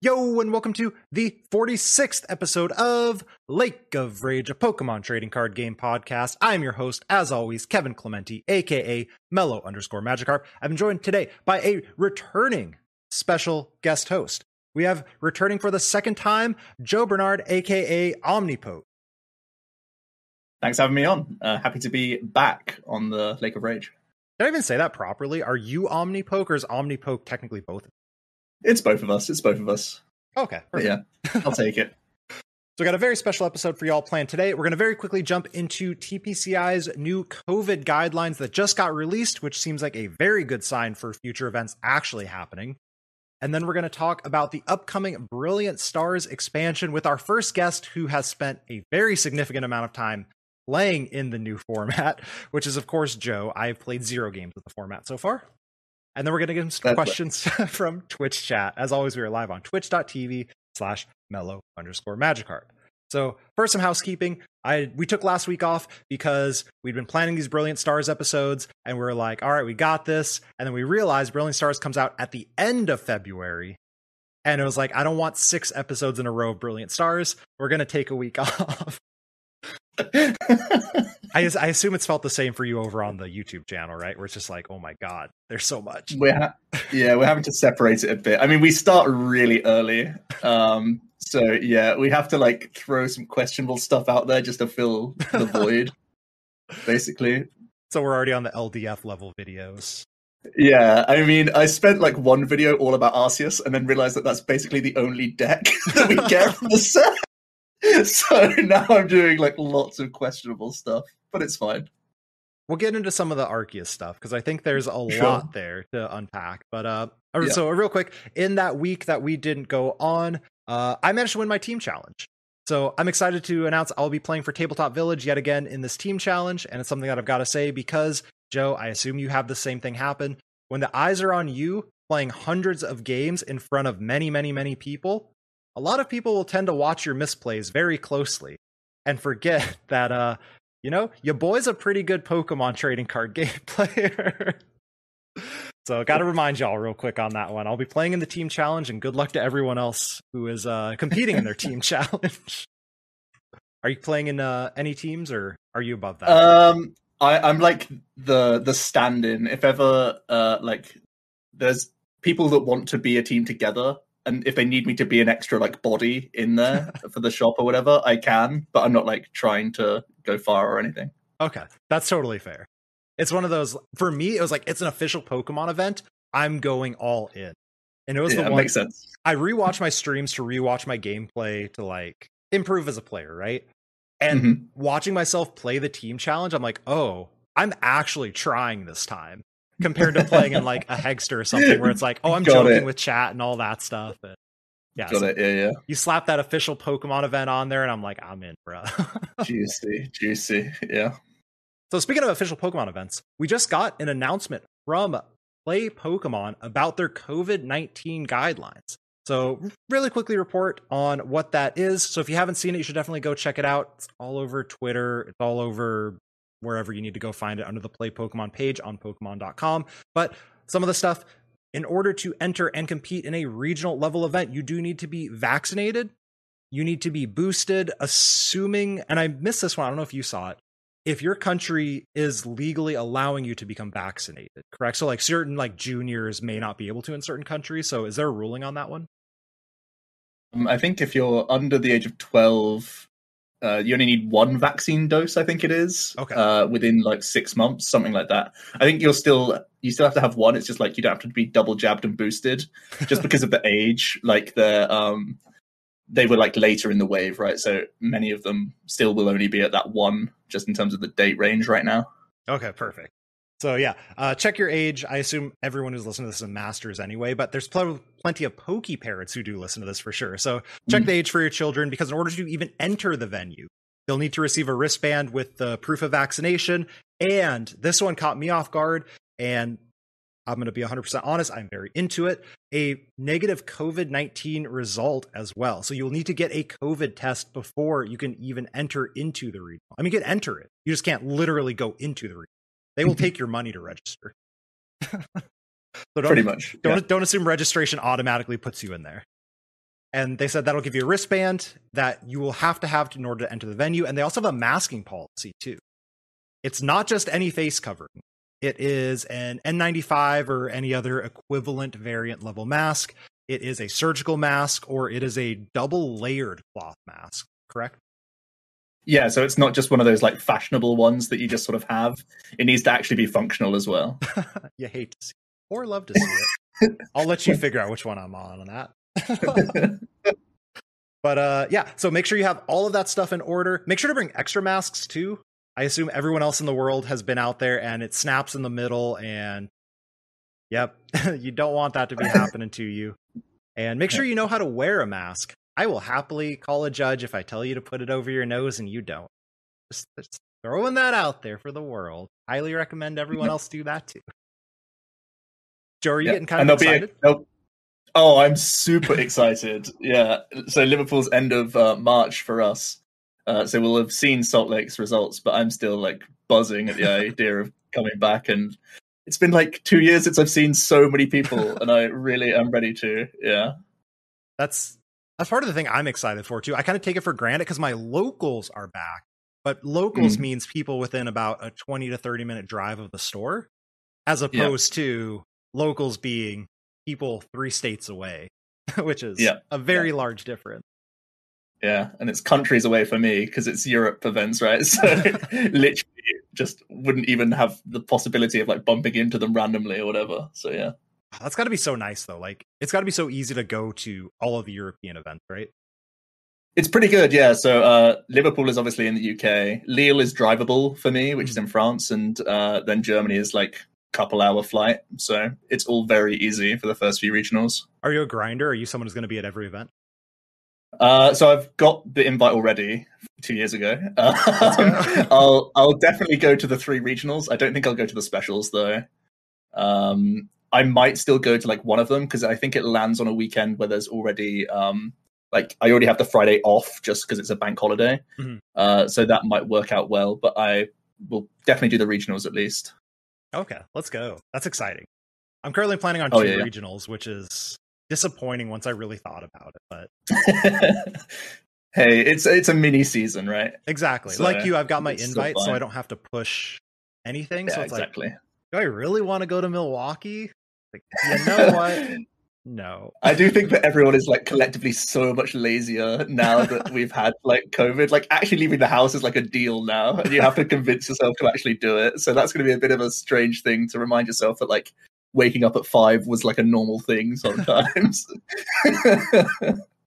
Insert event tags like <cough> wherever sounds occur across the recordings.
Yo, and welcome to the 46th episode of Lake of Rage, a Pokemon trading card game podcast. I'm your host, as always, Kevin Clementi, aka Mellow underscore Magikarp. I'm joined today by a returning special guest host. We have returning for the second time, Joe Bernard, aka Omnipoke. Thanks for having me on. Uh, happy to be back on the Lake of Rage. Did I even say that properly? Are you Omnipoke or is Omnipoke technically both? It's both of us. It's both of us. Okay. Yeah, I'll take it. <laughs> So we got a very special episode for y'all planned today. We're going to very quickly jump into TPCI's new COVID guidelines that just got released, which seems like a very good sign for future events actually happening. And then we're going to talk about the upcoming Brilliant Stars expansion with our first guest who has spent a very significant amount of time playing in the new format, <laughs> which is, of course, Joe. I have played zero games with the format so far. And then we're going to get some That's questions <laughs> from Twitch chat. As always, we are live on twitch.tv slash mellow underscore magikarp. So first, some housekeeping. I we took last week off because we'd been planning these Brilliant Stars episodes, and we were like, all right, we got this. And then we realized Brilliant Stars comes out at the end of February. And it was like, I don't want six episodes in a row of Brilliant Stars. We're gonna take a week <laughs> off. <laughs> I, I assume it's felt the same for you over on the YouTube channel, right? Where it's just like, oh my god, there's so much. we're ha- yeah, we're having to separate it a bit. I mean, we start really early, um, so yeah, we have to like throw some questionable stuff out there just to fill the void, <laughs> basically. So we're already on the LDF level videos. Yeah, I mean, I spent like one video all about Arceus, and then realized that that's basically the only deck <laughs> that we get from the <laughs> set. So now I'm doing like lots of questionable stuff, but it's fine. We'll get into some of the Arceus stuff because I think there's a Sure. lot there to unpack. But uh, Yeah. so real quick, in that week that we didn't go on, uh, I managed to win my team challenge. So I'm excited to announce I'll be playing for Tabletop Village yet again in this team challenge, and it's something that I've got to say because Joe, I assume you have the same thing happen when the eyes are on you playing hundreds of games in front of many, many, many people. A lot of people will tend to watch your misplays very closely and forget <laughs> that uh you know, your boy's a pretty good Pokemon trading card game <laughs> player. so, got to remind y'all real quick on that one. I'll be playing in the team challenge, and good luck to everyone else who is uh, competing in their <laughs> team challenge. Are you playing in uh, any teams, or are you above that? Um, I, I'm like the the stand-in. If ever, uh, like, there's people that want to be a team together, and if they need me to be an extra like body in there <laughs> for the shop or whatever, I can. But I'm not like trying to go far or anything. Okay, that's totally fair. It's one of those. For me, it was like it's an official Pokemon event. I'm going all in, and it was Yeah, the one makes sense. I rewatch my streams to rewatch my gameplay to like improve as a player, right? And Mhm. watching myself play the team challenge, I'm like, oh, I'm actually trying this time compared to playing in like a Hegster or something where it's like, oh, I'm Got joking it. with chat and all that stuff. And yeah, so it. Yeah, yeah. you slap that official Pokemon event on there, and I'm like, I'm in, bro. <laughs> Juicy, juicy. Yeah. So speaking of official Pokemon events, we just got an announcement from Play Pokemon about their COVID-19 guidelines. So really quickly report on what that is. So if you haven't seen it, you should definitely go check it out. It's all over Twitter. It's all over wherever you need to go find it under the Play Pokemon page on Pokemon.com. But some of the stuff, in order to enter and compete in a regional level event, you do need to be vaccinated. You need to be boosted, assuming, and I missed this one. I don't know if you saw it if your country is legally allowing you to become vaccinated, correct? So like certain like juniors may not be able to in certain countries. So is there a ruling on that one? Um, I think if you're under the age of 12, uh, you only need one vaccine dose. I think it is. Okay. Uh, within like six months, something like that. I think you're still you still have to have one. It's just like you don't have to be double jabbed and boosted, <laughs> just because of the age. Like the um, they were like later in the wave, right? So many of them still will only be at that one, just in terms of the date range right now. Okay, perfect. So yeah, uh, check your age. I assume everyone who's listening to this is a masters anyway, but there's pl- plenty of pokey parents who do listen to this for sure. So check mm. the age for your children because in order to even enter the venue, they'll need to receive a wristband with the proof of vaccination. And this one caught me off guard. And I'm going to be 100% honest, I'm very into it. A negative COVID 19 result as well. So you'll need to get a COVID test before you can even enter into the regional. I mean, you can enter it, you just can't literally go into the regional. They will take your money to register. so Pretty much. Yeah. Don't, don't assume registration automatically puts you in there. And they said that'll give you a wristband that you will have to have in order to enter the venue. And they also have a masking policy too. It's not just any face covering. It is an N95 or any other equivalent variant level mask. It is a surgical mask or it is a double layered cloth mask, correct? Yeah, so it's not just one of those like fashionable ones that you just sort of have. It needs to actually be functional as well. <laughs> you hate to see it, or love to see it. I'll let you figure out which one I'm on on that. <laughs> but uh yeah, so make sure you have all of that stuff in order. Make sure to bring extra masks too. I assume everyone else in the world has been out there and it snaps in the middle and yep, <laughs> you don't want that to be happening to you. And make sure you know how to wear a mask. I will happily call a judge if I tell you to put it over your nose and you don't. Just, just throwing that out there for the world. Highly recommend everyone else do that too. Joe, are you yeah. getting kind and of excited? A, oh, I'm super excited. Yeah. So Liverpool's end of uh, March for us. Uh, so we'll have seen Salt Lake's results, but I'm still like buzzing at the idea of coming back. And it's been like two years since I've seen so many people, and I really am ready to. Yeah. That's that's part of the thing I'm excited for too. I kind of take it for granted because my locals are back, but locals mm. means people within about a 20 to 30 minute drive of the store, as opposed yeah. to locals being people three states away, <laughs> which is yeah. a very yeah. large difference. Yeah, and it's countries away for me because it's Europe events, right? <laughs> So <laughs> literally just wouldn't even have the possibility of like bumping into them randomly or whatever. So yeah. That's got to be so nice though. Like it's got to be so easy to go to all of the European events, right? It's pretty good, yeah. So uh, Liverpool is obviously in the UK. Lille is drivable for me, which is in France, and uh, then Germany is like couple hour flight. So it's all very easy for the first few regionals. Are you a grinder? Are you someone who's going to be at every event? Uh, so I've got the invite already two years ago. <laughs> Um, I'll I'll definitely go to the three regionals. I don't think I'll go to the specials though. Um, I might still go to like one of them because I think it lands on a weekend where there's already um like I already have the Friday off just because it's a bank holiday. Mm-hmm. Uh, so that might work out well, but I will definitely do the regionals at least. Okay, let's go. That's exciting. I'm currently planning on oh, two yeah, regionals, yeah. which is disappointing once I really thought about it, but <laughs> hey, it's it's a mini season, right? Exactly. So, like you, I've got my invite, so I don't have to push anything. Yeah, so it's exactly. like, do I really want to go to Milwaukee? Like, you know what? No. I do think that everyone is like collectively so much lazier now that <laughs> we've had like COVID. Like actually leaving the house is like a deal now, and you have to convince yourself to actually do it. So that's going to be a bit of a strange thing to remind yourself that like waking up at five was like a normal thing sometimes. <laughs>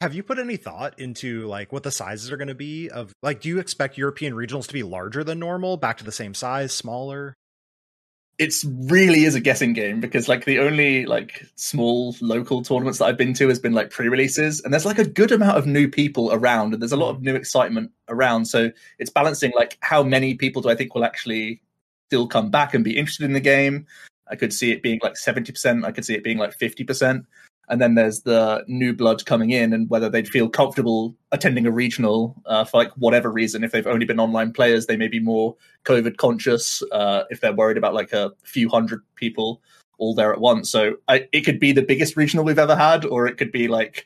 Have you put any thought into like what the sizes are going to be of like do you expect European regionals to be larger than normal, back to the same size, smaller? It's really is a guessing game because like the only like small local tournaments that I've been to has been like pre-releases and there's like a good amount of new people around and there's a lot of new excitement around so it's balancing like how many people do I think will actually still come back and be interested in the game? I could see it being like 70% I could see it being like 50% and then there's the new blood coming in and whether they'd feel comfortable attending a regional uh, for like whatever reason. If they've only been online players they may be more covid conscious uh, if they're worried about like a few hundred people all there at once. So I, it could be the biggest regional we've ever had or it could be like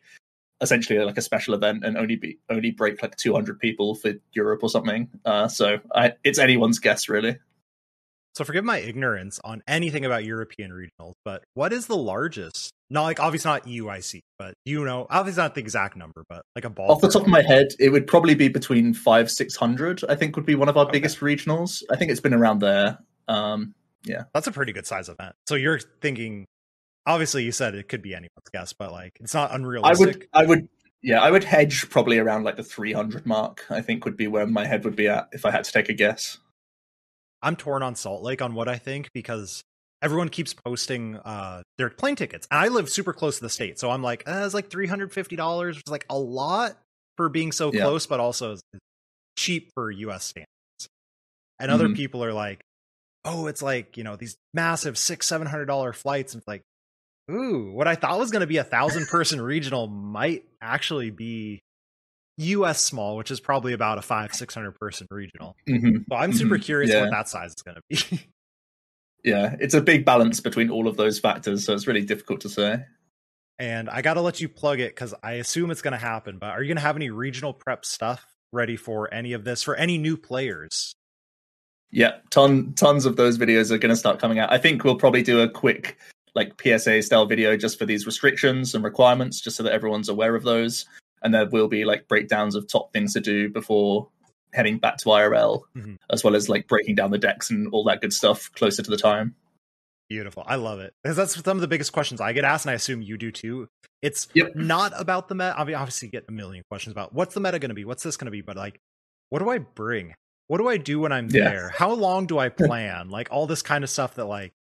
essentially like a special event and only be only break like 200 people for europe or something. Uh, so I, it's anyone's guess really so forgive my ignorance on anything about European regionals, but what is the largest? Not like obviously not EUIC, but you know, obviously not the exact number, but like a ball. Off the top of my head, it would probably be between five six hundred. I think would be one of our okay. biggest regionals. I think it's been around there. Um, yeah, that's a pretty good size event. So you're thinking, obviously, you said it could be anyone's guess, but like it's not unrealistic. I would, I would Yeah, I would hedge probably around like the 300 mark. I think would be where my head would be at if I had to take a guess. I'm torn on Salt Lake on what I think because everyone keeps posting uh their plane tickets. And I live super close to the state, so I'm like, uh, it's like three hundred fifty dollars, which is like a lot for being so Yeah. close, but also cheap for U.S. standards. And other Mhm. people are like, oh, it's like you know these massive six seven hundred dollar flights, and it's like, ooh, what I thought was going to be a thousand person regional might actually be U.S. small, which is probably about a five six hundred person regional. hmm So I'm super Mhm. curious Yeah. what that size is going to be. <laughs> Yeah, it's a big balance between all of those factors, so it's really difficult to say. and I got to let you plug it because I assume it's going to happen. But are you going to have any regional prep stuff ready for any of this for any new players? Yeah, ton tons of those videos are going to start coming out. I think we'll probably do a quick like PSA style video just for these restrictions and requirements, just so that everyone's aware of those. And there will be like breakdowns of top things to do before heading back to IRL, Mhm. as well as like breaking down the decks and all that good stuff closer to the time. Beautiful. I love it because that's some of the biggest questions I get asked, and I assume you do too. It's Yep. not about the meta. I mean, obviously, you get a million questions about what's the meta going to be, what's this going to be, but like, what do I bring? What do I do when I'm Yeah. there? How long do I plan? like all this kind of stuff that like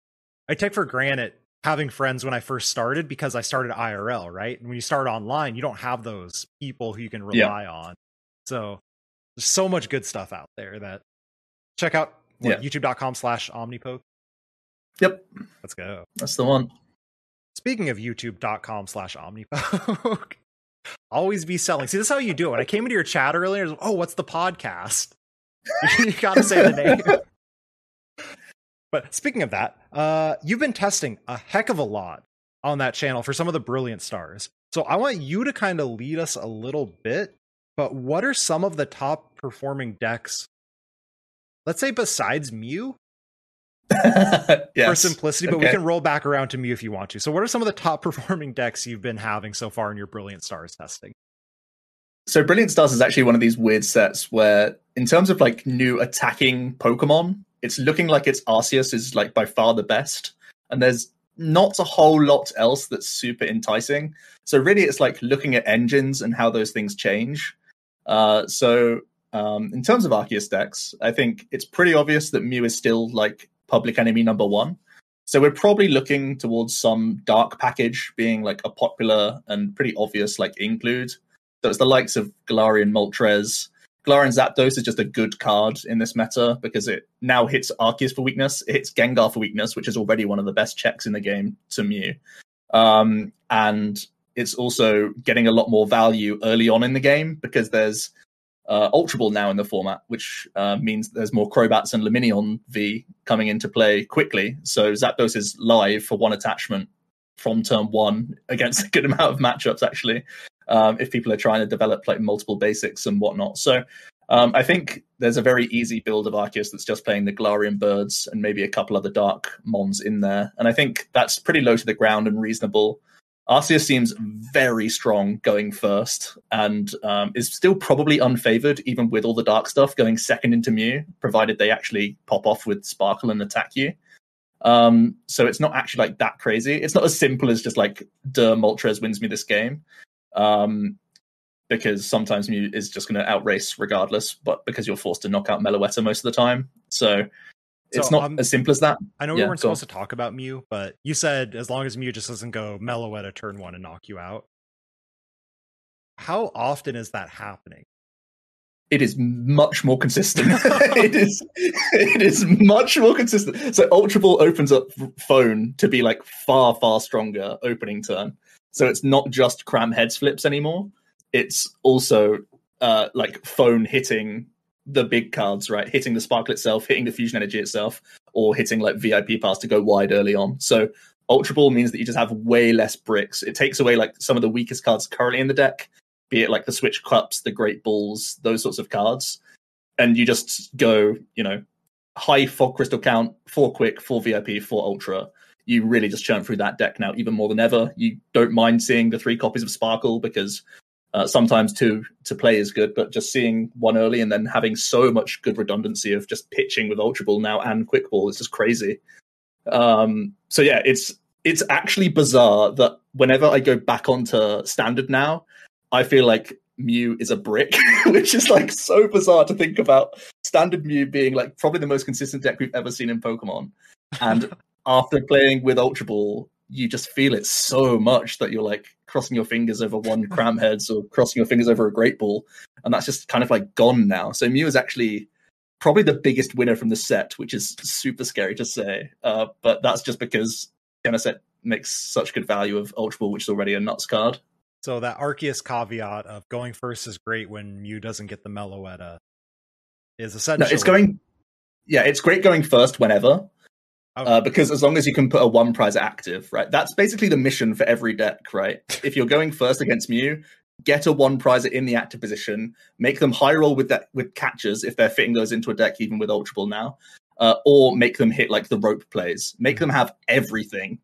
I take for granted having friends when I first started because I started IRL, right? And when you start online, you don't have those people who you can Yeah. rely on. So there's so much good stuff out there that check out what, Yeah. youtube.com slash omnipoke. Yep, Let's go. that's the one. Speaking of youtube.com slash omnipoke, <laughs> always be selling. See, this is how you do it. When I came into your chat earlier, like, oh, what's the podcast? <laughs> you gotta say the <laughs> name. But speaking of that, uh, you've been testing a heck of a lot on that channel for some of the brilliant stars. So I want you to kind of lead us a little bit. But what are some of the top performing decks? Let's say besides Mew, <laughs> for simplicity, but we can roll back around to Mew if you want to. So, what are some of the top <laughs> performing decks you've been having so far in your Brilliant Stars testing? So Brilliant Stars is actually one of these weird sets where, in terms of like new attacking Pokemon, it's looking like its Arceus is like by far the best, and there's not a whole lot else that's super enticing. So really, it's like looking at engines and how those things change. Uh, so um, in terms of Arceus decks, I think it's pretty obvious that Mew is still like public enemy number one. So we're probably looking towards some dark package being like a popular and pretty obvious like include. So it's the likes of Galarian Moltres. Galarian Zapdos is just a good card in this meta because it now hits Arceus for weakness. It hits Gengar for weakness, which is already one of the best checks in the game to Mew. Um, and it's also getting a lot more value early on in the game because there's uh, Ultra Ball now in the format, which uh, means there's more Crobats and Lumineon V coming into play quickly. So Zapdos is live for one attachment from turn one against a good amount of matchups, actually, um, if people are trying to develop like multiple basics and whatnot. So um, I think there's a very easy build of Arceus that's just playing the Galarian Birds and maybe a couple other Dark Mons in there. And I think that's pretty low to the ground and reasonable. Arceus seems very strong going first and um, is still probably unfavored, even with all the dark stuff, going second into Mew, provided they actually pop off with Sparkle and attack you. Um, so it's not actually like that crazy. It's not as simple as just like, duh, Moltres wins me this game. Um, because sometimes Mew is just going to outrace regardless, but because you're forced to knock out Meloetta most of the time. So it's So, not um, as simple as that. I know we weren't go on. supposed to talk about Mew, but you said as long as Mew just doesn't go Meloetta turn one and knock you out. How often is that happening? it is much more consistent. <laughs> <laughs> it is it is much more consistent. So Ultra Ball opens up phone to be like far far stronger opening turn. So it's not just cram heads flips anymore. It's also uh, like phone hitting the big cards, right? Hitting the sparkle itself, hitting the fusion energy itself, or hitting like VIP pass to go wide early on. So Ultra Ball means that you just have way less bricks. It takes away like some of the weakest cards currently in the deck, be it like the Switch Cups, the Great Balls, those sorts of cards. And you just go, you know, high fog crystal count, four quick, four VIP, four ultra. You really just churn through that deck now even more than ever. You don't mind seeing the three copies of Sparkle because uh, sometimes two to play is good, but just seeing one early and then having so much good redundancy of just pitching with Ultra Ball now and Quick Ball is just crazy. Um, so yeah, it's it's actually bizarre that whenever I go back onto Standard now, I feel like Mew is a brick, <laughs> which is like so bizarre to think about. Standard Mew being like probably the most consistent deck we've ever seen in Pokemon, and <laughs> after playing with Ultra Ball, you just feel it so much that you're like crossing your fingers over one <laughs> cram heads or crossing your fingers over a great ball and that's just kind of like gone now. So mew is actually probably the biggest winner from the set which is super scary to say uh, but that's just because Genesect makes such good value of ultra ball which is already a nuts card. So that arceus caveat of going first is great when mew doesn't get the meloetta is essentially no, it's going yeah it's great going first whenever Okay. Uh, because as long as you can put a one prize active, right? That's basically the mission for every deck, right? <laughs> if you're going first against Mew, get a one prize in the active position, make them high roll with that with catches if they're fitting those into a deck, even with Ultra Ball now, uh, or make them hit like the rope plays. Make them have everything.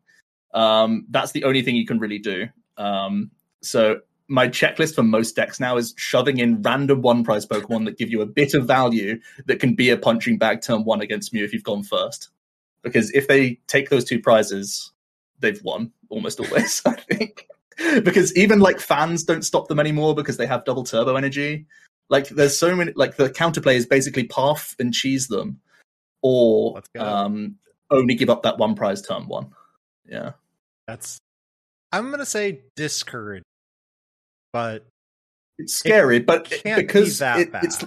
Um, that's the only thing you can really do. Um, so my checklist for most decks now is shoving in random one prize Pokemon that give you a bit of value that can be a punching bag turn one against Mew if you've gone first because if they take those two prizes, they've won almost always. <laughs> I think because even like fans don't stop them anymore because they have double turbo energy. Like there's so many like the counterplay is basically path and cheese them, or um, only give up that one prize turn one. Yeah, that's. I'm gonna say discourage, but it's scary. It but because be it, it's.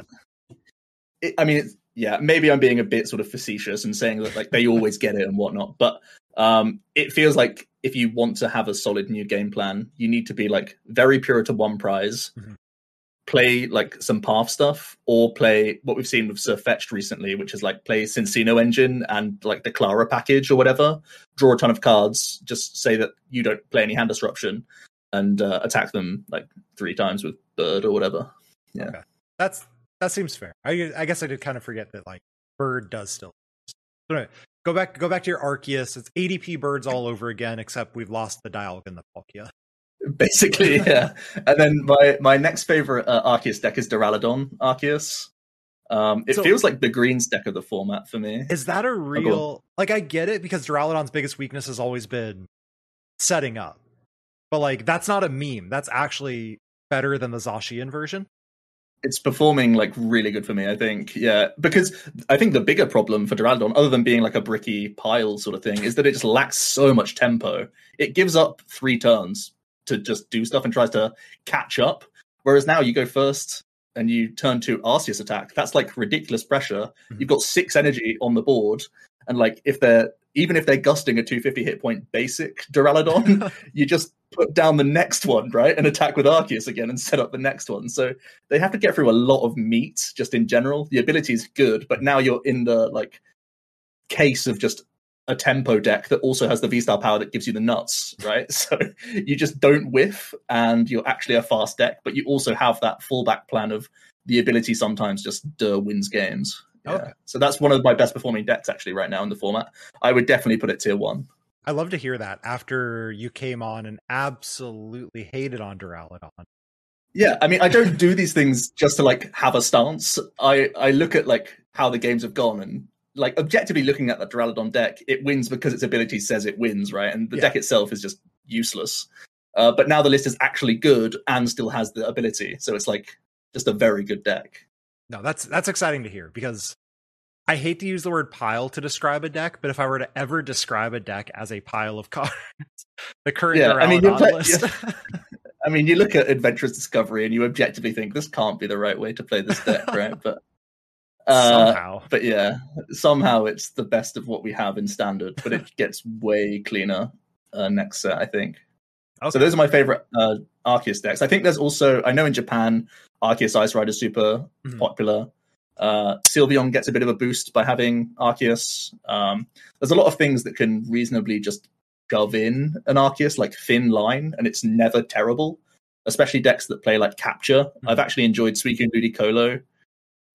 It, I mean, it's, yeah, maybe I'm being a bit sort of facetious and saying that like they always get it and whatnot, but um, it feels like if you want to have a solid new game plan, you need to be like very pure to one prize, mm-hmm. play like some path stuff, or play what we've seen with Sirfetch'd recently, which is like play Cinccino engine and like the Klara package or whatever. Draw a ton of cards, just say that you don't play any hand disruption, and uh, attack them like three times with Bird or whatever. Yeah, okay. that's that seems fair. I, I guess I did kind of forget that like bird does still. So anyway, go back go back to your Arceus. It's ADP birds all over again, except we've lost the Dialga and the Palkia. <laughs> Basically, yeah. and then my my next favorite uh, Arceus deck is Duraludon Arceus. Um, it so, feels like the greens deck of the format for me. Is that a real? like, I get it because Duraludon's biggest weakness has always been setting up, but like that's not a meme. That's actually better than the Zacian version it's performing like really good for me. I think, yeah, because I think the bigger problem for Duraludon, other than being like a bricky pile sort of thing, is that it just lacks so much tempo. It gives up three turns to just do stuff and tries to catch up. Whereas now you go first and you turn to Arceus attack. That's like ridiculous pressure. Mm-hmm. You've got six energy on the board, and like if they're even if they're gusting a 250 hit point basic Duraludon, <laughs> you just put down the next one, right? And attack with Arceus again and set up the next one. So they have to get through a lot of meat just in general. The ability is good, but now you're in the like case of just a tempo deck that also has the V Star power that gives you the nuts, right? <laughs> So you just don't whiff and you're actually a fast deck, but you also have that fallback plan of the ability sometimes just uh, wins games. Yeah. Okay. So that's one of my best performing decks actually right now in the format. I would definitely put it tier one. I love to hear that after you came on and absolutely hated on Duraludon. Yeah, I mean, I don't do these things just to like have a stance. I I look at like how the games have gone and like objectively looking at the Duraludon deck, it wins because its ability says it wins, right? And the yeah. deck itself is just useless. Uh, but now the list is actually good and still has the ability, so it's like just a very good deck. No, that's that's exciting to hear because I hate to use the word pile to describe a deck, but if I were to ever describe a deck as a pile of <laughs> cards, the current yeah, I mean, play, list. Yeah. <laughs> I mean, you look at Adventurous Discovery and you objectively think this can't be the right way to play this deck, right? But <laughs> uh, somehow, but yeah, somehow it's the best of what we have in standard, but it gets way cleaner uh, next set, I think. Okay. So those are my favorite uh, Arceus decks. I think there's also I know in Japan Arceus Ice Rider is super mm-hmm. popular. Uh, Sylveon gets a bit of a boost by having Arceus. Um, there's a lot of things that can reasonably just shove in an Arceus, like thin line, and it's never terrible. Especially decks that play like capture. Mm-hmm. I've actually enjoyed Suicune Ludicolo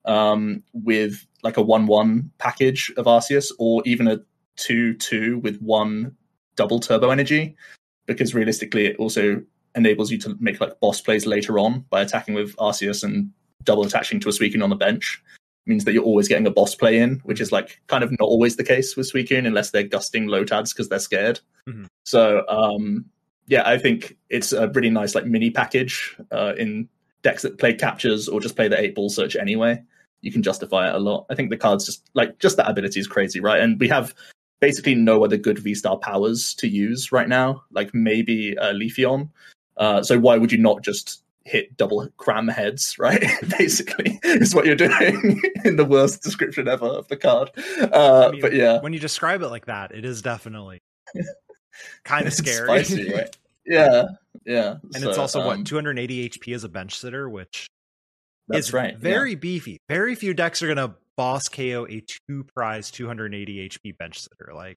um, with like a one-one package of Arceus, or even a two-two with one double turbo energy, because realistically, it also enables you to make like boss plays later on by attacking with Arceus and double attaching to a Suicune on the bench means that you're always getting a boss play in, which is like kind of not always the case with Suicune unless they're gusting Lotads because they're scared. Mm-hmm. So um, yeah, I think it's a really nice like mini package uh, in decks that play captures or just play the eight ball search anyway. You can justify it a lot. I think the cards just like just that ability is crazy, right? And we have basically no other good V star powers to use right now. Like maybe uh, Leafeon. Uh, so why would you not just hit double cram heads, right? <laughs> Basically, is what you're doing <laughs> in the worst description ever of the card. Uh, I mean, but yeah, when you describe it like that, it is definitely <laughs> kind of scary. Spicy, right? Yeah, yeah. And so, it's also um, what 280 HP as a bench sitter, which that's is right. Very yeah. beefy. Very few decks are gonna boss KO a two prize 280 HP bench sitter. Like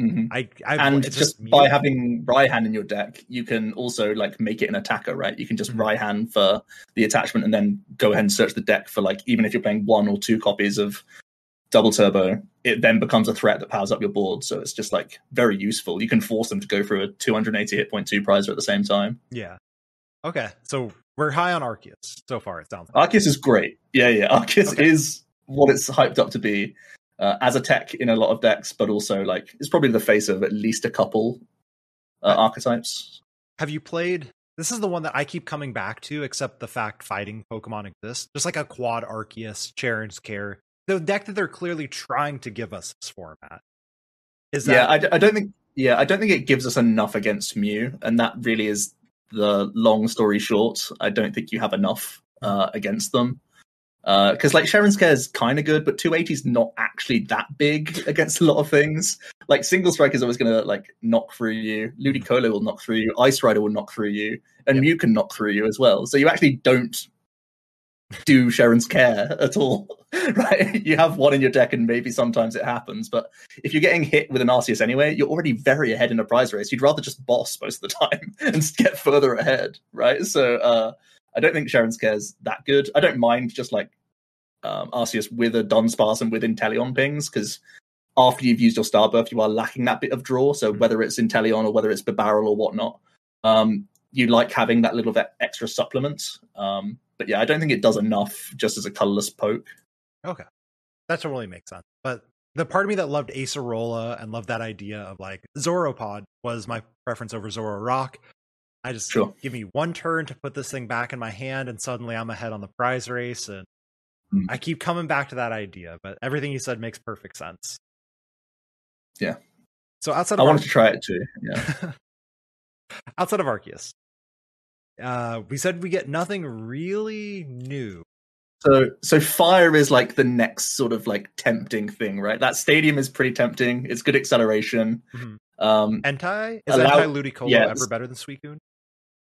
Mm-hmm. I, I and just, just by having Raihan in your deck, you can also like make it an attacker, right? You can just mm-hmm. Raihan for the attachment and then go ahead and search the deck for like even if you're playing one or two copies of double turbo, it then becomes a threat that powers up your board. So it's just like very useful. You can force them to go through a 280 hit point two prizer at the same time. Yeah. Okay. So we're high on Arceus so far, it sounds like. Arceus is great. Yeah, yeah. Arceus okay. is what it's hyped up to be uh, as a tech in a lot of decks, but also like it's probably the face of at least a couple uh, archetypes. Have you played? This is the one that I keep coming back to, except the fact fighting Pokemon exists. Just like a quad Arceus, Cheren's Care, the deck that they're clearly trying to give us this format. Is that? Yeah, I, I don't think. Yeah, I don't think it gives us enough against Mew, and that really is the long story short. I don't think you have enough uh, against them because uh, like Cheren's Care is kind of good, but 280 is not actually that big <laughs> against a lot of things. Like single strike is always going to like knock through you. Ludicolo will knock through you. Ice Rider will knock through you, and yep. Mew can knock through you as well. So you actually don't do Cheren's Care at all, <laughs> right? You have one in your deck, and maybe sometimes it happens. But if you're getting hit with an Arceus anyway, you're already very ahead in a prize race. You'd rather just boss most of the <laughs> time and get further ahead, right? So. uh I don't think Cheren's Care is that good. I don't mind just like um, Arceus with a Dunsparce and with Inteleon pings because after you've used your Starbirth, you are lacking that bit of draw. So mm-hmm. whether it's Inteleon or whether it's Bibarel or whatnot, um, you like having that little bit extra supplement. Um, but yeah, I don't think it does enough just as a colorless poke. Okay, that totally makes sense. But the part of me that loved Acerola and loved that idea of like Zoropod was my preference over Zoroark. I just sure. give me one turn to put this thing back in my hand, and suddenly I'm ahead on the prize race. And mm. I keep coming back to that idea, but everything you said makes perfect sense. Yeah. So outside, I wanted to try it too. Yeah. <laughs> outside of Arceus, uh, we said we get nothing really new. So, so fire is like the next sort of like tempting thing, right? That stadium is pretty tempting. It's good acceleration. Mm-hmm. Um, is allow- Entei Ludicolo yes. ever better than Suicune?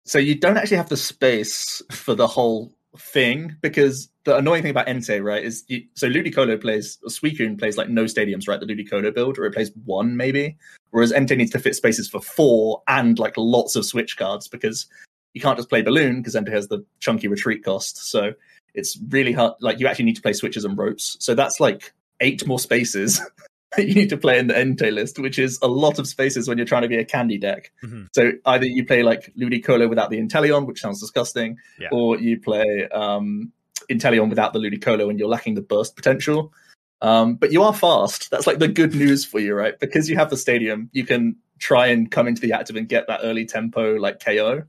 So you don't actually have the space for the whole thing because the annoying thing about Entei, right, is you, so Ludicolo plays Suicune plays like no stadiums, right? The Ludicolo build, or it plays one maybe. Whereas Entei needs to fit spaces for four and like lots of switch cards because you can't just play Balloon because Entei has the chunky retreat cost. So it's really hard. Like you actually need to play switches and ropes. So that's like eight more spaces <laughs> <laughs> you need to play in the Entei list, which is a lot of spaces when you're trying to be a candy deck. Mm-hmm. So either you play like Ludicolo without the Inteleon, which sounds disgusting, yeah. or you play um, Inteleon without the Ludicolo and you're lacking the burst potential. Um, but you are fast. That's like the good news for you, right? Because you have the stadium, you can try and come into the active and get that early tempo like KO.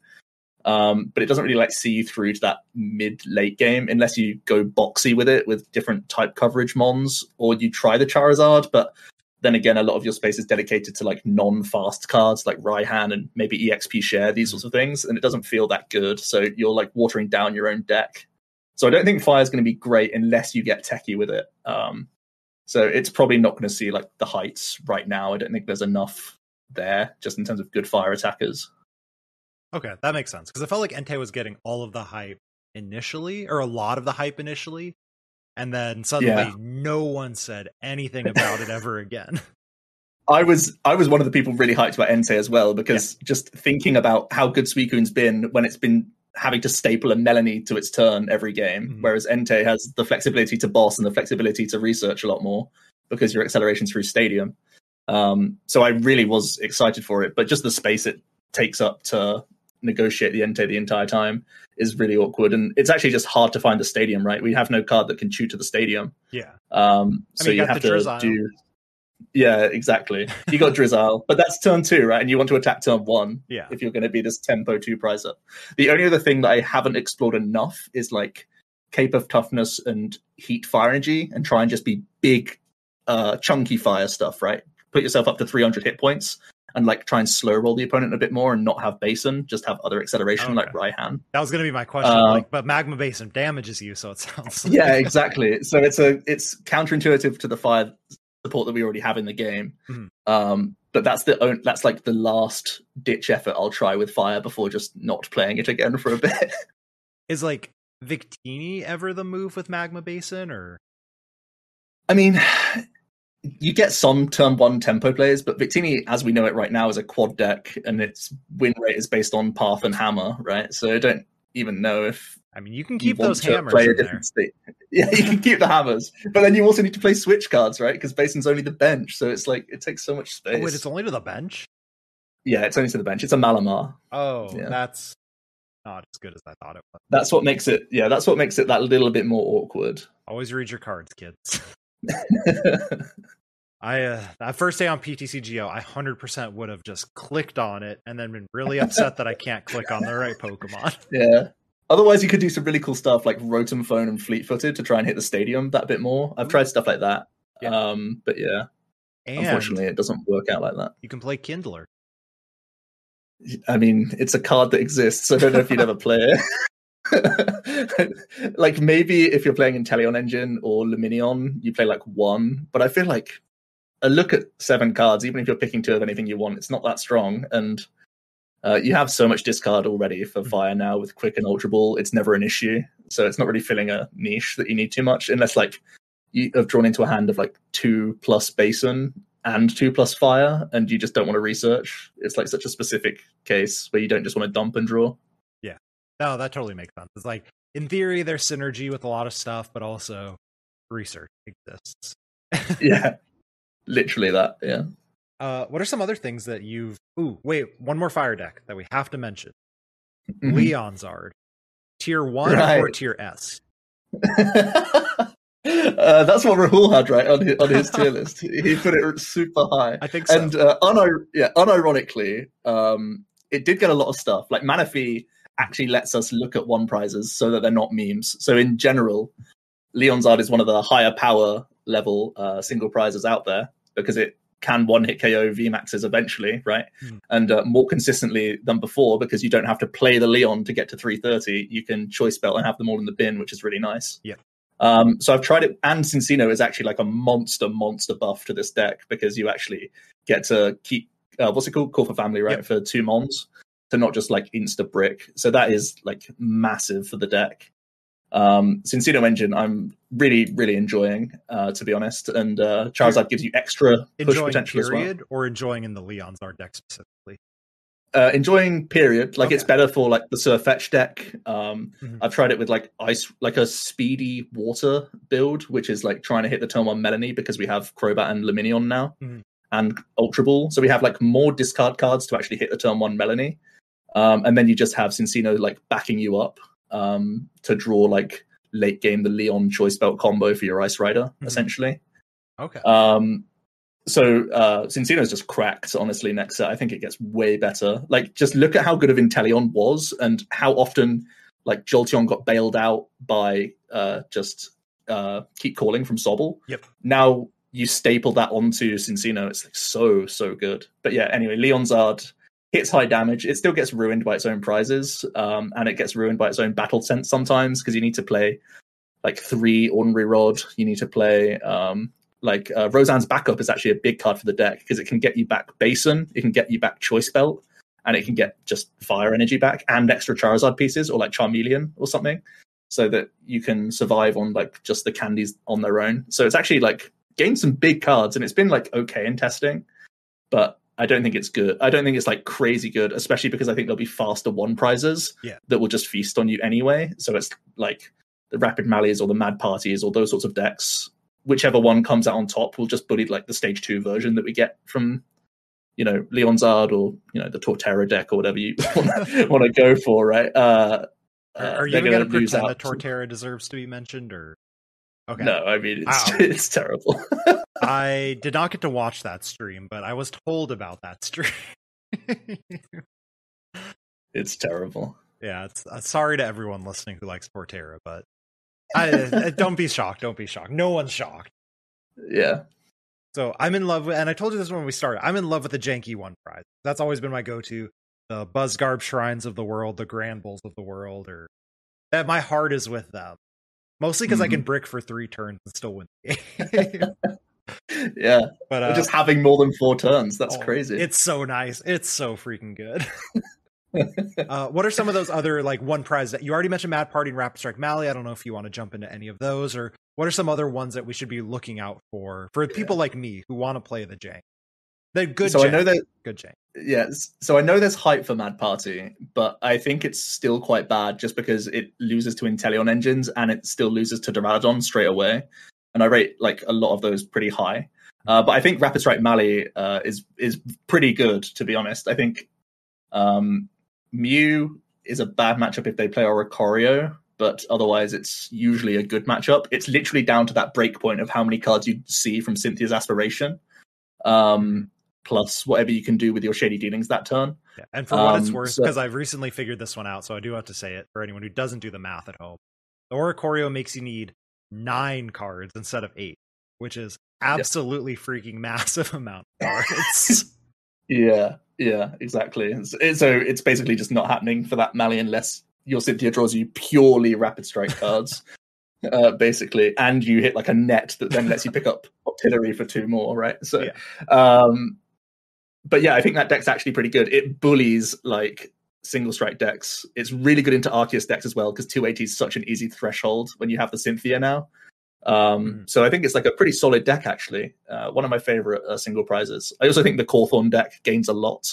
Um, but it doesn't really like see you through to that mid late game unless you go boxy with it with different type coverage mons or you try the Charizard. But then again, a lot of your space is dedicated to like non fast cards like Raihan and maybe EXP share, these sorts of things. And it doesn't feel that good. So you're like watering down your own deck. So I don't think fire is going to be great unless you get techie with it. Um, so it's probably not going to see like the heights right now. I don't think there's enough there just in terms of good fire attackers. Okay, that makes sense because I felt like Entei was getting all of the hype initially, or a lot of the hype initially, and then suddenly yeah. no one said anything <laughs> about it ever again. <laughs> I was I was one of the people really hyped about Entei as well because yeah. just thinking about how good Suicune's been when it's been having to staple a Melony to its turn every game, mm-hmm. whereas Entei has the flexibility to boss and the flexibility to research a lot more because your acceleration through Stadium. Um, so I really was excited for it, but just the space it takes up to negotiate the Entei the entire time is really awkward. And it's actually just hard to find the stadium, right? We have no card that can chew to the stadium. Yeah. Um, so I mean, you, you have to Drizzile. do. Yeah, exactly. You got <laughs> Drizzile, but that's turn two, right? And you want to attack turn one. Yeah. If you're going to be this tempo two prizer. The only other thing that I haven't explored enough is like Cape of Toughness and Heat Fire Energy, and try and just be big, uh, chunky fire stuff, right? Put yourself up to 300 hit points and like try and slow roll the opponent a bit more and not have Basin, just have other acceleration Okay. like Raihan. That was going to be my question. Uh, like, but magma basin damages you, so it sounds. Like... yeah, <laughs> exactly. So it's a it's counterintuitive to the fire support that we already have in the game. Mhm. Um, but that's the on- that's like the last ditch effort I'll try with fire before just not playing it again for a bit. <laughs> Is like Victini ever the move with magma basin, or I mean, you get some turn one tempo players, but Victini, as we know it right now, is a quad deck, and its win rate is based on path and hammer, right? So I don't even know if I mean, you can keep want those hammers play a different state. <laughs> Yeah, you can keep the hammers, but then you also need to play switch cards, right? Because Basin's only the bench, so it's like it takes so much Oh, space. wait, it's only to the bench. Yeah, it's only to the bench. It's a Malamar. Oh, Yeah. that's not as good as I thought it was. That's what makes it. Yeah, that's what makes it that little bit more awkward. Always read your cards, kids. <laughs> I uh, that first day on PTCGO, I hundred percent would have just clicked on it and then been really upset that I can't click on the right Pokemon. <laughs> yeah. Otherwise, you could do some really cool stuff like Rotom Phone and Fleet Footed to try and hit the stadium that bit more. I've tried stuff like that. Yeah. Um, but yeah, And unfortunately, it doesn't work out like that. you can play Kindler. I mean, it's a card that exists. I don't know if you'd ever play it. <laughs> like maybe if you're playing Inteleon Engine or Lumineon, you play like one. But I feel like a look at seven cards, even if you're picking two of anything you want, it's not that strong. And uh, you have so much discard already for Fire now with Quick and Ultra Ball. It's never an issue. So it's not really filling a niche that you need too much, unless like you have drawn into a hand of like two plus Basin and two plus fire, and you just don't want to research. It's like such a specific case where you don't just want to dump and draw. Yeah. No, that totally makes sense. It's like in theory, there's synergy with a lot of stuff, but also research exists. <laughs> Yeah, literally that. Yeah. Uh, what are some other things that you've? Ooh, wait, one more fire deck that we have to mention: Mhm. Leonzard, tier one or tier S. <laughs> uh, that's what Rahul had right on his, on his tier <laughs> list. He put it super high. I think so. And uh, unir- yeah, unironically, um, it did get a lot of stuff. Like Manaphy actually lets us look at one prizes so that they're not memes. So in general, Leonzard is one of the higher power level uh, single prizes out there because it can one hit KO VMAXs eventually, right? Mhm. And uh, more consistently than before because you don't have to play the Leon to get to 330. You can choice belt and have them all in the bin, which is really nice. Yeah. Um, so I've tried it, and Cinccino is actually like a monster, monster buff to this deck because you actually get to keep uh, what's it called, call for family, right, Yep. for two mons, to not just like insta brick. So that is like massive for the deck. Um, Cinccino Engine, I'm really, really enjoying, uh, to be honest, and uh, Charizard gives you extra push potential as well. period or enjoying in the Leonzard deck specifically. Uh, enjoying period, like it's better for like the Surfetch deck. Um, Mhm. I've tried it with like ice, like a speedy water build, which is like trying to hit the turn one Melony because we have Crobat and Lumineon now, Mhm. and Ultra Ball. So we have like more discard cards to actually hit the turn one Melony, um, and then you just have Cinccino like backing you up um, to draw like late game the Leon Choice Belt combo for your Ice Rider, Mhm. essentially. Okay. Um, so uh, Cinccino's just cracked, honestly, next set. I think it gets way better. Like, just look at how good of Inteleon was and how often, like, Jolteon got bailed out by uh, just uh, keep calling from Sobble. Yep. Now you staple that onto Cinccino. It's like so, so good. But yeah, anyway, Leonzard hits high damage. It still gets ruined by its own prizes, um, and it gets ruined by its own battle sense sometimes because you need to play like three ordinary rod. You need to play um, like uh, Roseanne's backup is actually a big card for the deck because it can get you back Basin, it can get you back Choice Belt, and it can get just fire energy back and extra Charizard pieces or like Charmeleon or something, so that you can survive on like just the candies on their own. So it's actually like gained some big cards, and it's been like okay in testing, but I don't think it's good. I don't think it's like crazy good, especially because I think there'll be faster one prizes Yeah. that will just feast on you anyway. So it's like the Rapid Mallies or the Mad Parties or those sorts of decks whichever one comes out on top will just bully like the stage two version that we get from you know Leonzard or you know the Torterra deck or whatever you <laughs> want to <laughs> go for, right? Uh, Are, uh, are you going to pretend that Torterra deserves to be mentioned, or okay? No, I mean it's Wow. <laughs> it's terrible. I did not get to watch that stream, but I was told about that stream. <laughs> it's terrible. Yeah, it's uh, sorry to everyone listening who likes Torterra, but I, uh, don't be shocked. Don't be shocked. No one's shocked. Yeah. So I'm in love with, and I told you this when we started. I'm in love with the janky one prize. That's always been my go-to. The Buzzgarb shrines of the world, the Grand Bulls of the world, or that my heart is with them. Mostly because mm-hmm. I can mm-hmm. brick for three turns and still win the <laughs> game. <laughs> yeah, but uh, just having more than four turns, that's oh, crazy. It's so nice. It's so freaking good. <laughs> <laughs> uh, what are some of those other like one prize that you already mentioned? Mad Party and Rapid Strike Mally. I don't know if you want to jump into any of those, or what are some other ones that we should be looking out for for people like me who want to play the jank? The good. So jank. I know that good jank. Yes. So I know there's hype for Mad Party, but I think it's still quite bad just because it loses to Inteleon engines and it still loses to Duraludon straight away. And I rate like a lot of those pretty high. Uh, but I think Rapid Strike Mali uh, is is pretty good to be honest. I think um, Mew is a bad matchup if they play Oricorio, but otherwise it's usually a good matchup. It's literally down to that break point of how many cards you see from Cynthia's Aspiration, um, plus whatever you can do with your Shady Dealings that turn. Yeah. And for what um, it's worth, because so, I've recently figured this one out, so I do have to say it for anyone who doesn't do the math at home. The Oricorio makes you need nine cards instead of eight, which is absolutely yeah. freaking <laughs> massive amount of cards. <laughs> yeah, yeah, exactly. So it's basically just not happening for that Mally unless your Cynthia draws you purely rapid strike cards, <laughs> uh, basically, and you hit like a net that then lets you pick up artillery for two more, right? So, yeah. um, but yeah, I think that deck's actually pretty good. It bullies like single strike decks. It's really good into Arceus decks as well because 280 is such an easy threshold when you have the Cynthia now. Um, mm. So I think it's like a pretty solid deck, actually. Uh, one of my favorite uh, single prizes. I also think the Cawthorn deck gains a lot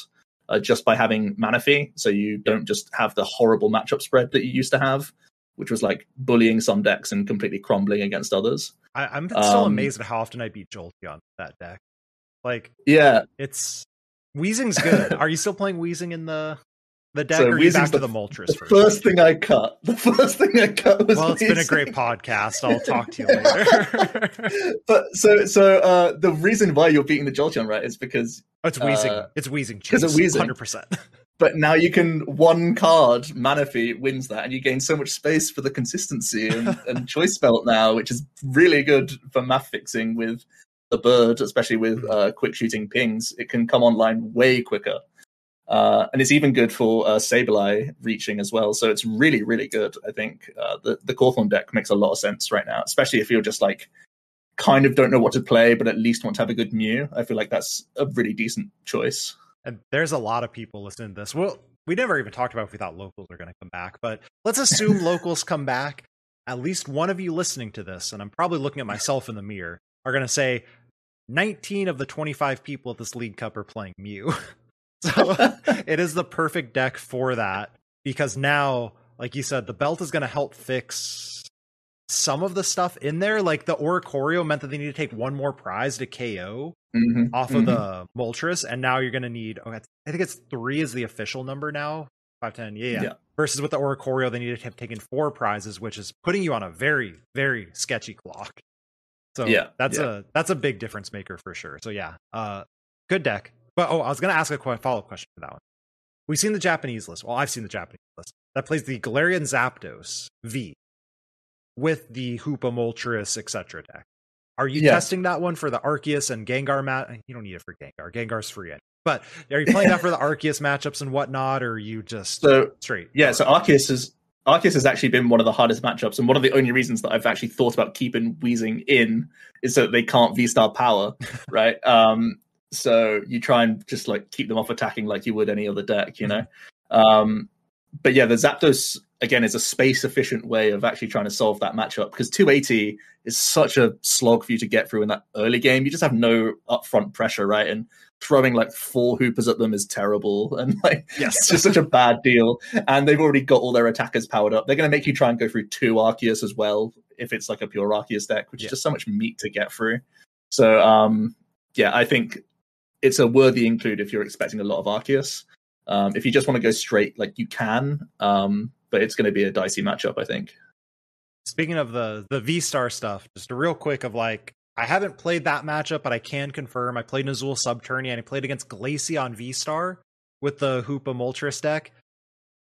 uh, just by having Manaphy. So you don't just have the horrible matchup spread that you used to have, which was like bullying some decks and completely crumbling against others. I, am still um, amazed at how often I beat Jolteon that deck. Like, yeah, it's Weezing's good. Are you still playing Weezing in the the deck so or back the, to the Moltres the first thing I cut. <laughs> The first thing I cut was. Well, it's been a great podcast. I'll talk to you later. <laughs> but so so uh, the reason why you're beating the Jolteon right is because oh, it's wheezing. Uh, it's wheezing. Because it's Weezing. Hundred percent. <laughs> But now you can one card Manaphy wins that, and you gain so much space for the consistency and, and choice belt now, which is really good for math fixing with the bird, especially with hmm. uh, quick shooting pings. It can come online way quicker. Uh, and it's even good for uh, Sableye reaching as well. So it's really, really good. I think uh, the the Cawthorn deck makes a lot of sense right now, especially if you're just like kind of don't know what to play, but at least want to have a good Mew. I feel like that's a really decent choice. And there's a lot of people listening to this. Well, we never even talked about if we thought locals are going to come back, but let's assume <laughs> locals come back. At least one of you listening to this, and I'm probably looking at myself in the mirror, are going to say 19 of the 25 people at this League Cup are playing Mew. <laughs> So <laughs> it is the perfect deck for that because now, like you said, the belt is going to help fix some of the stuff in there. Like the Oricorio meant that they need to take one more prize to KO mm-hmm, off mm-hmm. of the Moltres, and now you're going to need. Oh, I think it's three is the official number now. Five ten, yeah, yeah. Versus with the Oricorio, they need to have taken four prizes, which is putting you on a very, very sketchy clock. So yeah, that's yeah. a that's a big difference maker for sure. So yeah, uh, good deck. But oh, I was going to ask a follow up question for that one. We've seen the Japanese list. Well, I've seen the Japanese list that plays the Galarian Zapdos V with the Hoopa Moltres, etc. deck. Are you testing that one for the Arceus and Gengar mat? You don't need it for Gengar. Gengar's free. But are you playing that for the <laughs> Arceus matchups and whatnot, or are you just so straight? Yeah, so Arceus is Arceus has actually been one of the hardest matchups, and one of the only reasons that I've actually thought about keeping Weezing in is so that they can't V Star power, <laughs> right? um, so you try and just like keep them off attacking like you would any other deck, you know. Um, but yeah, the Zapdos again is a space efficient way of actually trying to solve that matchup because 280 is such a slog for you to get through in that early game. You just have no upfront pressure, right? And throwing like four Hoopas at them is terrible <laughs> and like yes. it's just such a bad deal. And they've already got all their attackers powered up. They're going to make you try and go through two Arceus as well if it's like a pure Arceus deck, which yeah. is just so much meat to get through. So um yeah, I think it's a worthy include if you're expecting a lot of Arceus. Um, if you just want to go straight, like you can, um, but it's going to be a dicey matchup, I think. Speaking of the the V Star stuff, just a real quick of like I haven't played that matchup, but I can confirm I played Azul Subternia and I played against Glaceon V Star with the Hoopa Moltres deck.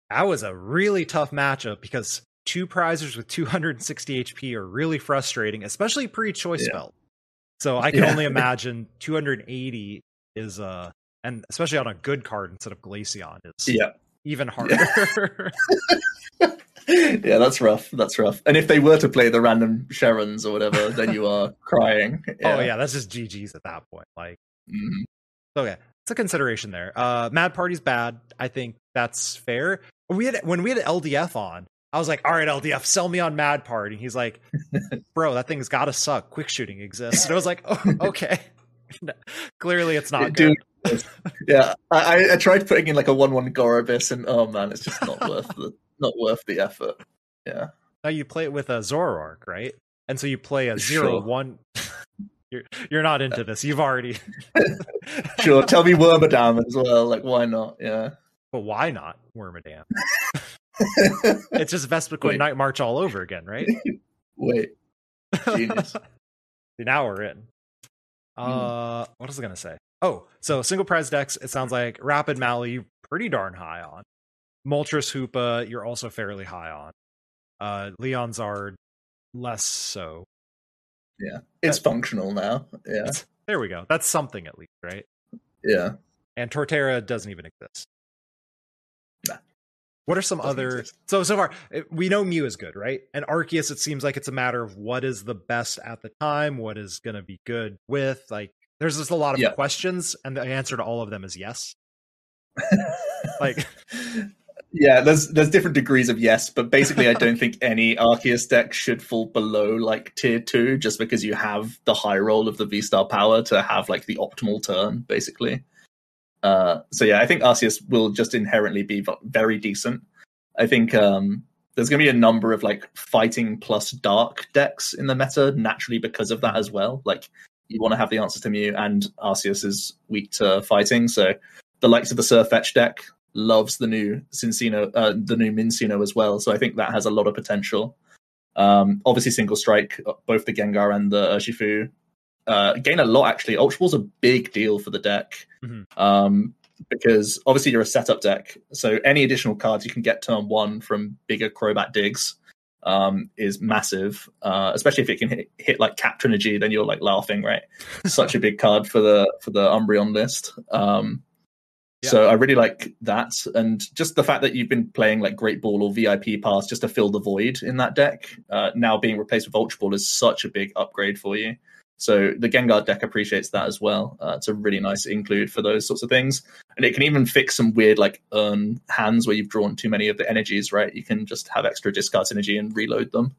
That was a really tough matchup because two prizers with 260 HP are really frustrating, especially pre choice yeah. belt. So I can yeah. only <laughs> imagine 280 is uh and especially on a good card instead of Glaceon is yeah. even harder. Yeah. <laughs> yeah, that's rough. That's rough. And if they were to play the random Sharons or whatever, then you are <laughs> crying. Yeah. Oh yeah, that's just GG's at that point. Like, mm-hmm. okay, it's a consideration there. Uh, Mad Party's bad. I think that's fair. We had when we had LDF on. I was like, all right, LDF, sell me on Mad Party. He's like, <laughs> bro, that thing's got to suck. Quick shooting exists. And I was like, oh, okay. <laughs> Clearly, it's not Dude, good. yeah, I, I tried putting in like a one-one Gorebyss, and oh man, it's just not worth the <laughs> not worth the effort. Yeah. Now you play it with a Zoroark, right? And so you play a zero sure. one. <laughs> you're you're not into this. You've already. sure. Tell me Wormadam as well. Like, why not? Yeah. But why not Wormadam? it's just Vespiquen Night March all over again, right? Wait. Genius. now we're in. Hmm. Uh, what was I gonna say? Oh, so single prize decks. It sounds like Rapid Mally pretty darn high on. Moltres Hoopa, you're also fairly high on. Uh, Leon Zard, less so. Yeah, it's that, functional now. Yeah, there we go. That's something at least, right? Yeah. And Torterra doesn't even exist. Nah. What are some other? Exist. So so far, eh, we know Mew is good, right? And Arceus, it seems like it's a matter of what is the best at the time, what is going to be good with. Like, there's just a lot of yeah. questions, and the answer to all of them is yes. <laughs> like, yeah, there's there's different degrees of yes, but basically, I don't <laughs> think any Arceus deck should fall below like tier two, just because you have the high roll of the V Star power to have like the optimal turn, basically. Uh, so yeah, I think Arceus will just inherently be very decent. I think um, there's going to be a number of like fighting plus dark decks in the meta naturally because of that as well. Like you want to have the answers to Mew, and Arceus is weak to fighting, so the likes of the Sirfetch'd deck loves the new Cinccino, uh, the new Minccino as well. So I think that has a lot of potential. Um, obviously, single strike, uh, both the Gengar and the Urshifu uh, gain a lot. Actually, Ultra Ball's a big deal for the deck mm-hmm. um, because obviously you're a setup deck. So any additional cards you can get turn one from bigger Crobat digs um, is massive. Uh, especially if it can hit, hit like Capture Energy, then you're like laughing, right? <laughs> Such a big card for the for the Umbreon list. Um, so I really like that, and just the fact that you've been playing like Great Ball or VIP Pass just to fill the void in that deck, uh, now being replaced with Ultra Ball is such a big upgrade for you. So the Gengar deck appreciates that as well. Uh, it's a really nice include for those sorts of things, and it can even fix some weird like earn hands where you've drawn too many of the energies. Right, you can just have extra discards energy and reload them.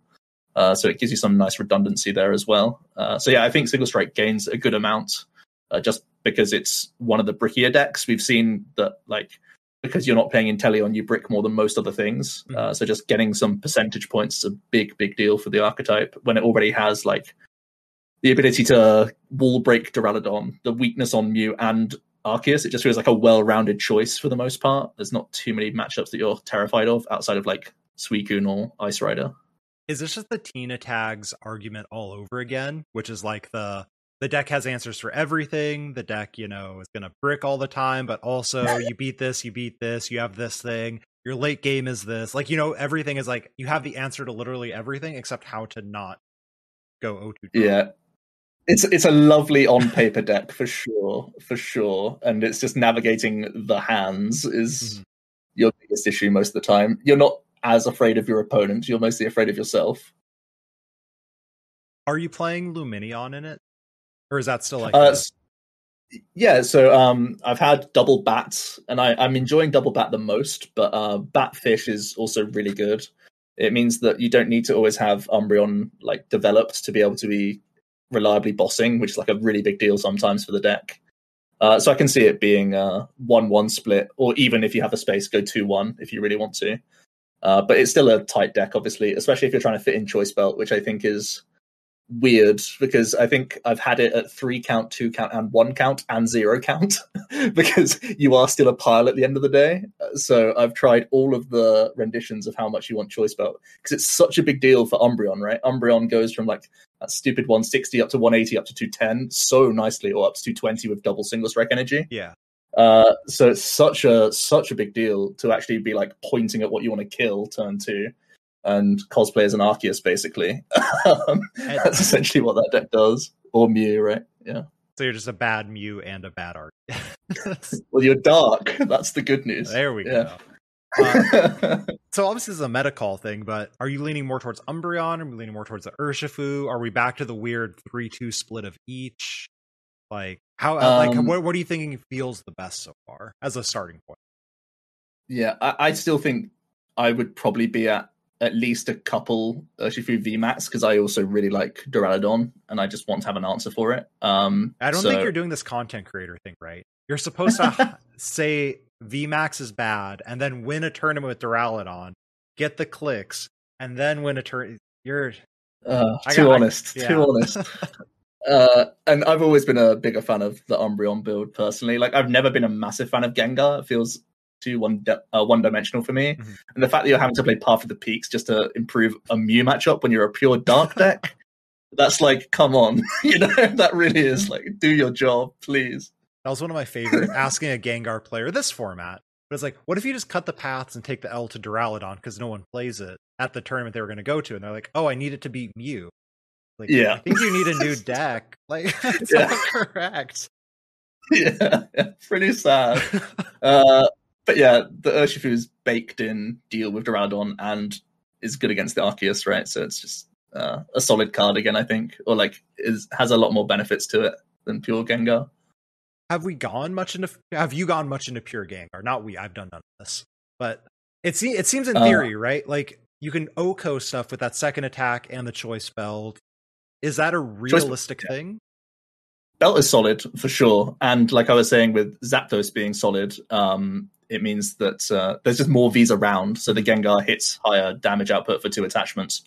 Uh, so it gives you some nice redundancy there as well. Uh, so yeah, I think Single Strike gains a good amount uh, just because it's one of the brickier decks. We've seen that like because you're not playing Inteleon, you brick more than most other things. Mm-hmm. Uh, so just getting some percentage points is a big, big deal for the archetype when it already has like the ability to wall break Duraludon, the weakness on Mew and Arceus. It just feels like a well-rounded choice for the most part. There's not too many matchups that you're terrified of outside of like Suicune or Ice Rider. Is this just the Tina tags argument all over again? Which is like the the deck has answers for everything. The deck, you know, is going to brick all the time, but also <laughs> you beat this, you beat this, you have this thing. Your late game is this. Like, you know, everything is like you have the answer to literally everything except how to not go O2. Yeah. It's it's a lovely on paper deck for sure, for sure. And it's just navigating the hands is mm-hmm. your biggest issue most of the time. You're not as afraid of your opponent, you're mostly afraid of yourself. Are you playing Lumineon in it? or is that still like? Uh, yeah, so um, I've had double bats, and I, am enjoying double bat the most. But uh, batfish is also really good. It means that you don't need to always have Umbreon like developed to be able to be reliably bossing, which is like a really big deal sometimes for the deck. Uh, so I can see it being a one-one split, or even if you have a space, go two-one if you really want to. Uh, but it's still a tight deck, obviously, especially if you're trying to fit in Choice Belt, which I think is weird because I think I've had it at three count, two count, and one count and zero count <laughs> because you are still a pile at the end of the day. So I've tried all of the renditions of how much you want choice belt because it's such a big deal for Umbreon, right? Umbreon goes from like that stupid 160 up to 180 up to 210 so nicely, or up to 220 with double single strike energy. Yeah. Uh, so it's such a such a big deal to actually be like pointing at what you want to kill turn two, and cosplay as an Arceus basically. <laughs> um, that's essentially what that deck does, or Mew, right? Yeah. So you're just a bad Mew and a bad Arceus. <laughs> well, you're dark. That's the good news. There we yeah. go. Uh, <laughs> so obviously this is a meta call thing, but are you leaning more towards Umbreon? Are we leaning more towards the Urshifu? Are we back to the weird three-two split of each? Like how um, like what what are you thinking feels the best so far as a starting point? Yeah, I, I still think I would probably be at at least a couple Urshifu VMAX because I also really like Duraludon and I just want to have an answer for it. Um, I don't so... think you're doing this content creator thing right. You're supposed to <laughs> say VMAX is bad and then win a tournament with Duraludon, get the clicks, and then win a turn. You're uh, too got, honest. I, yeah. Too honest. <laughs> uh, and I've always been a bigger fan of the Umbreon build personally. Like I've never been a massive fan of Gengar. It feels too one uh, one dimensional for me. Mm-hmm. And the fact that you're having to play Path of the Peaks just to improve a Mew matchup when you're a pure Dark <laughs> deck, that's like, come on, <laughs> you know, that really is like, do your job, please. That was one of my favorite asking a Gengar player this format. But it's like, what if you just cut the paths and take the L to Duraludon because no one plays it at the tournament they were going to go to, and they're like, oh, I need it to beat Mew. Like, yeah, I think you need a new <laughs> deck. Like, <laughs> that's yeah. not correct. Yeah, yeah, <laughs> pretty sad. uh, but yeah, the Urshifu's baked in deal with Duraludon and is good against the Arceus, right? So it's just uh, a solid card again, I think, or like is has a lot more benefits to it than pure Gengar. Have we gone much into? Have you gone much into pure Gengar? Not we. I've done none of this, but it seems it seems in uh, theory, uh, right? Like you can OHKO stuff with that second attack and the choice belt. Is that a realistic choice, thing? Belt is solid for sure, and like I was saying with Zapdos being solid, um, it means that uh, there's just more V's around, so the Gengar hits higher damage output for two attachments.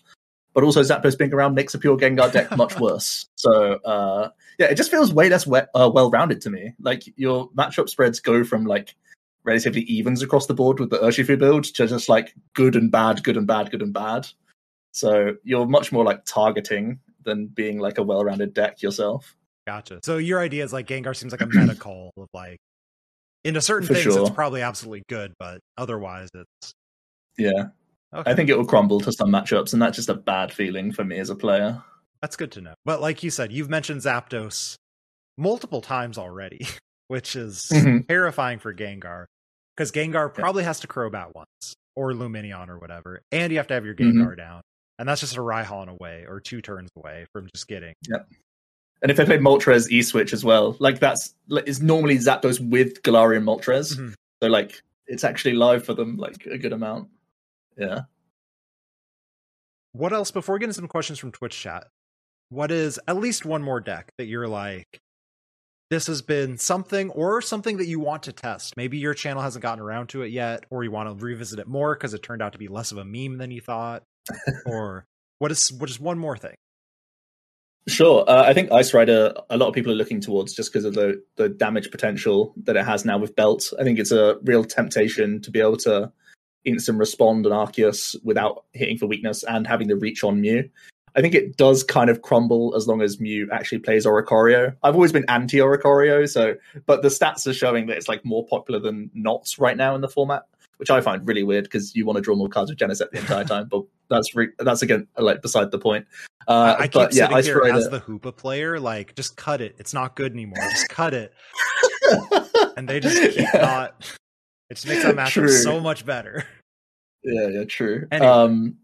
But also Zapdos being around makes a pure Gengar deck much <laughs> worse. So uh, yeah, it just feels way less we- uh, well-rounded to me. Like your matchup spreads go from like relatively evens across the board with the Urshifu build to just like good and bad, good and bad, good and bad. So you're much more like targeting than being like a well-rounded deck yourself. Gotcha. So your idea is like Gengar seems like a meta <clears throat> call of like into certain For things sure. it's probably absolutely good, but otherwise it's yeah. Okay. I think it will crumble to some matchups, and that's just a bad feeling for me as a player. That's good to know. But like you said, you've mentioned Zapdos multiple times already, <laughs> which is mm-hmm. terrifying for Gengar because Gengar probably yeah. has to Crobat once or Lumineon or whatever, and you have to have your mm-hmm. Gengar mm-hmm. down, and that's just a Raihan away or two turns away from just getting. Yep. And if they play Moltres E Switch as well, like that's is normally Zapdos with Galarian Moltres. Mm-hmm. So like it's actually live for them like a good amount. Yeah. What else before we get into some questions from Twitch chat? What is at least one more deck that you're like this has been something or something that you want to test. Maybe your channel hasn't gotten around to it yet, or you want to revisit it more because it turned out to be less of a meme than you thought. <laughs> or what is what is one more thing? Sure. Uh, I think Ice Rider, a lot of people are looking towards just because of the, the damage potential that it has now with Belt. I think it's a real temptation to be able to instant respond on Arceus without hitting for weakness and having the reach on Mew. I think it does kind of crumble as long as Mew actually plays Oricorio. I've always been anti Oricorio, so but the stats are showing that it's like more popular than not right now in the format which I find really weird because you want to draw more cards with Genesect the entire time. But that's re- that's again like beside the point. Uh, I, I keep yeah, sitting here as the Hoopa player, like just cut it. It's not good anymore. Just cut it. <laughs> and they just keep yeah. not. It just makes that matchup so much better. Yeah, yeah, true. Anyway. Um,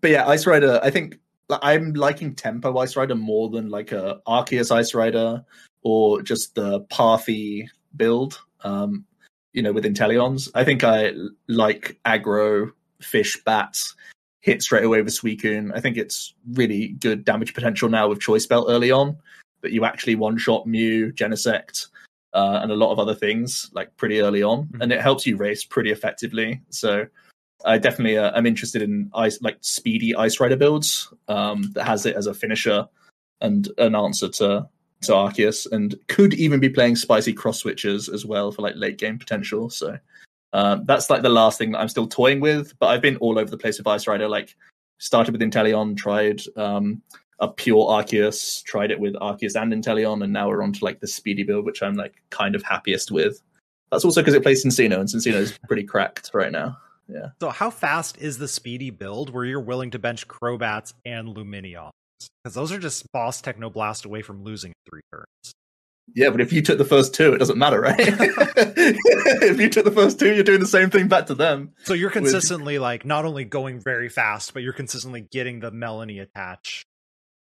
but yeah, Ice Rider. I think I'm liking Tempo Ice Rider more than like a Arceus Ice Rider or just the Pathy build. Um, you know, with Inteleons. I think I like aggro, fish, bats, hit straight away with Suicune. I think it's really good damage potential now with Choice Belt early on, that you actually one shot Mew, Genesect, uh, and a lot of other things like pretty early on, mm-hmm. and it helps you race pretty effectively. So I definitely uh, am interested in ice like speedy Ice Rider builds um, that has it as a finisher and an answer to to Arceus, and could even be playing spicy cross switches as well for like late game potential. So um, that's like the last thing that I'm still toying with. But I've been all over the place with Ice Rider. Like started with Inteleon, tried um, a pure Arceus, tried it with Arceus and Inteleon, and now we're on to like the speedy build, which I'm like kind of happiest with. That's also because it plays Cinccino, and Cinccino is pretty cracked right now. Yeah. So how fast is the speedy build where you're willing to bench Crobats and Lumineons? Because those are just boss Technoblast away from losing three turns. Yeah, but if you took the first two, it doesn't matter, right? <laughs> <laughs> if you took the first two, you're doing the same thing back to them. So you're consistently with... like not only going very fast, but you're consistently getting the Melony attach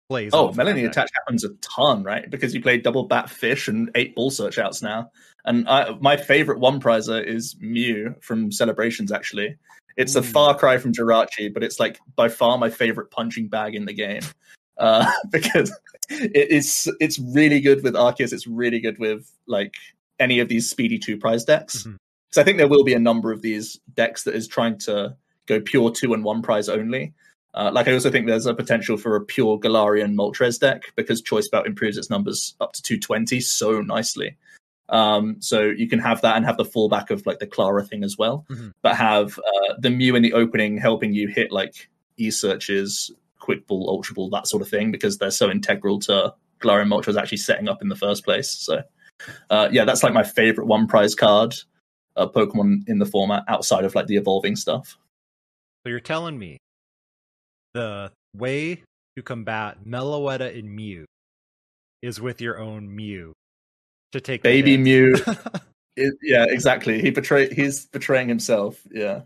plays. Oh, Melony attach happens a ton, right? Because you play double bat fish and eight ball search outs now. And I, my favorite one prizer is Mew from Celebrations, actually. It's Ooh. a far cry from Jirachi, but it's like by far my favorite punching bag in the game. Uh, <laughs> because it is it's really good with Arceus. It's really good with like any of these speedy two prize decks. Mm-hmm. So I think there will be a number of these decks that is trying to go pure two and one prize only. Uh, like I also think there's a potential for a pure Galarian Moltres deck because Choice Belt improves its numbers up to 220 so nicely. Um, so you can have that and have the fallback of like the Klara thing as well, mm-hmm. but have uh, the Mew in the opening helping you hit like e searches, quick ball, ultra ball, that sort of thing because they're so integral to Galarian Moltres actually setting up in the first place. So uh, yeah, that's like my favorite one prize card uh, Pokemon in the format outside of like the evolving stuff. So you're telling me the way to combat Meloetta and Mew is with your own Mew to take baby Mew. <laughs> it, yeah, exactly. He betray he's betraying himself. Yeah.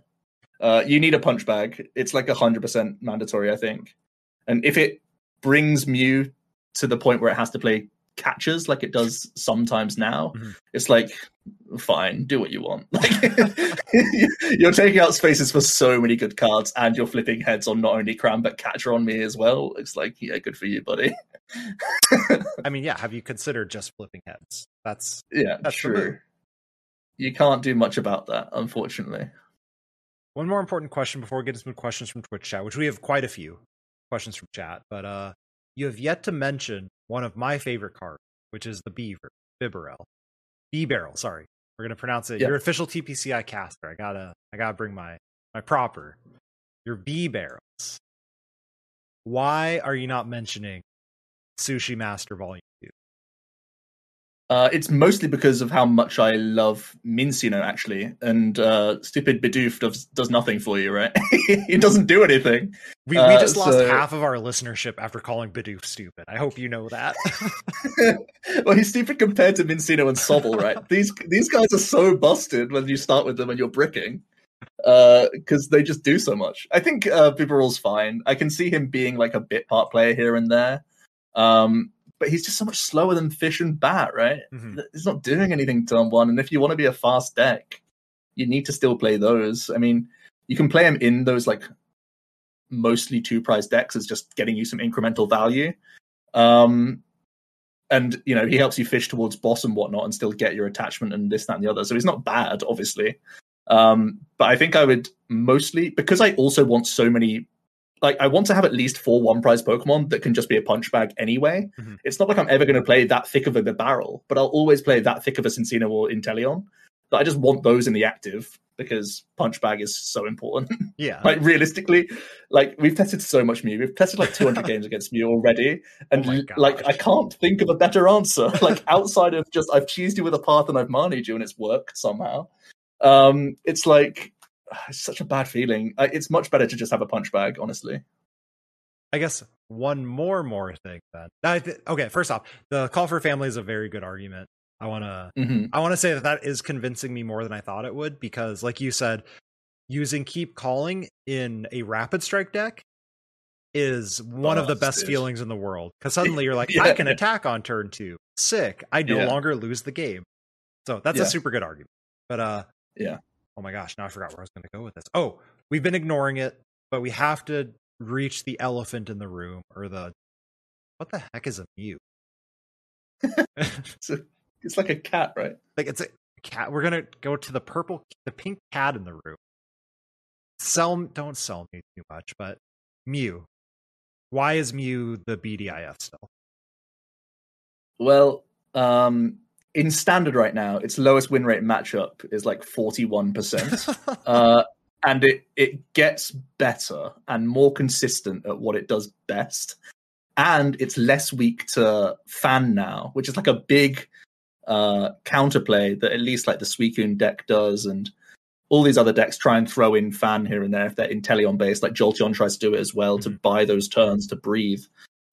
Uh, you need a punch bag. It's like hundred percent mandatory, I think. And if it brings Mew to the point where it has to play catches like it does sometimes now, mm-hmm. it's like fine, do what you want. <laughs> Like <laughs> you're taking out spaces for so many good cards, and you're flipping heads on not only Cram but Catcher on me as well. It's like, yeah, good for you, buddy. I mean, yeah. Have you considered just flipping heads? That's <laughs> yeah, that's true. You can't do much about that, unfortunately. One more important question before we get into some questions from Twitch chat, which we have quite a few questions from chat, but uh, you have yet to mention one of my favorite cards, which is the Beaver, Bibarel. Bibarel, sorry. We're gonna pronounce it. Yep. Your official TPCI caster. I gotta I gotta bring my my proper. Your Bibarels. Why are you not mentioning Sushi Master Volume? Uh, it's mostly because of how much I love Minccino, actually. And uh, stupid Bidoof does, does nothing for you, right? <laughs> he doesn't do anything. We, we just uh, lost so... half of our listenership after calling Bidoof stupid. I hope you know that. <laughs> <laughs> well, he's stupid compared to Minccino and Sobble, right? these these guys are so busted when you start with them and you're bricking because uh, they just do so much. I think uh, Bibarel's fine. I can see him being like a bit part player here and there. Um, but he's just so much slower than Fish and Bat, right? Mm-hmm. He's not doing anything turn one. And if you want to be a fast deck, you need to still play those. I mean, you can play him in those like mostly two prize decks as just getting you some incremental value. Um, and you know he helps you fish towards boss and whatnot, and still get your attachment and this, that, and the other. So he's not bad, obviously. Um, but I think I would mostly because I also want so many like I want to have at least four one prize Pokemon that can just be a punch bag anyway. Mm-hmm. It's not like I'm ever going to play that thick of a barrel, but I'll always play that thick of a Cinccino or Inteleon. But I just want those in the active because punch bag is so important. <laughs> Yeah. like realistically, like we've tested so much Mew. We've tested like 200 <laughs> games against Mew already, and oh like I can't think of a better answer. <laughs> Like outside of just I've cheesed you with a path and I've manied you and it's worked somehow. Um, it's like <sighs> it's such a bad feeling. It's much better to just have a punch bag, honestly. I guess one more more thing then. Th- okay, first off, the call for family is a very good argument. I want to mm-hmm. I want to say that that is convincing me more than I thought it would because like you said, using keep calling in a rapid strike deck is one oh, of the best dude. feelings in the world because <laughs> suddenly you're like yeah. I can attack on turn 2. Sick. I no yeah. longer lose the game. So that's yeah. a super good argument. But uh yeah oh my gosh, now I forgot where I was going to go with this. Oh, we've been ignoring it, but we have to reach the elephant in the room or the what the heck is a Mew? it's, a, it's like a cat, right? Like it's a cat. We're gonna go to the purple, the pink cat in the room. Sell, don't sell me too much, but Mew. Why is Mew the BDIF still? Well, um, in standard right now, its lowest win rate matchup is like 41%. <laughs> uh, and it, it gets better and more consistent at what it does best. and it's less weak to fan now, which is like a big uh, counterplay that at least like the Suicune deck does, and all these other decks try and throw in fan here and there if they're Inteleon based. Like Jolteon tries to do it as well mm-hmm. to buy those turns to breathe,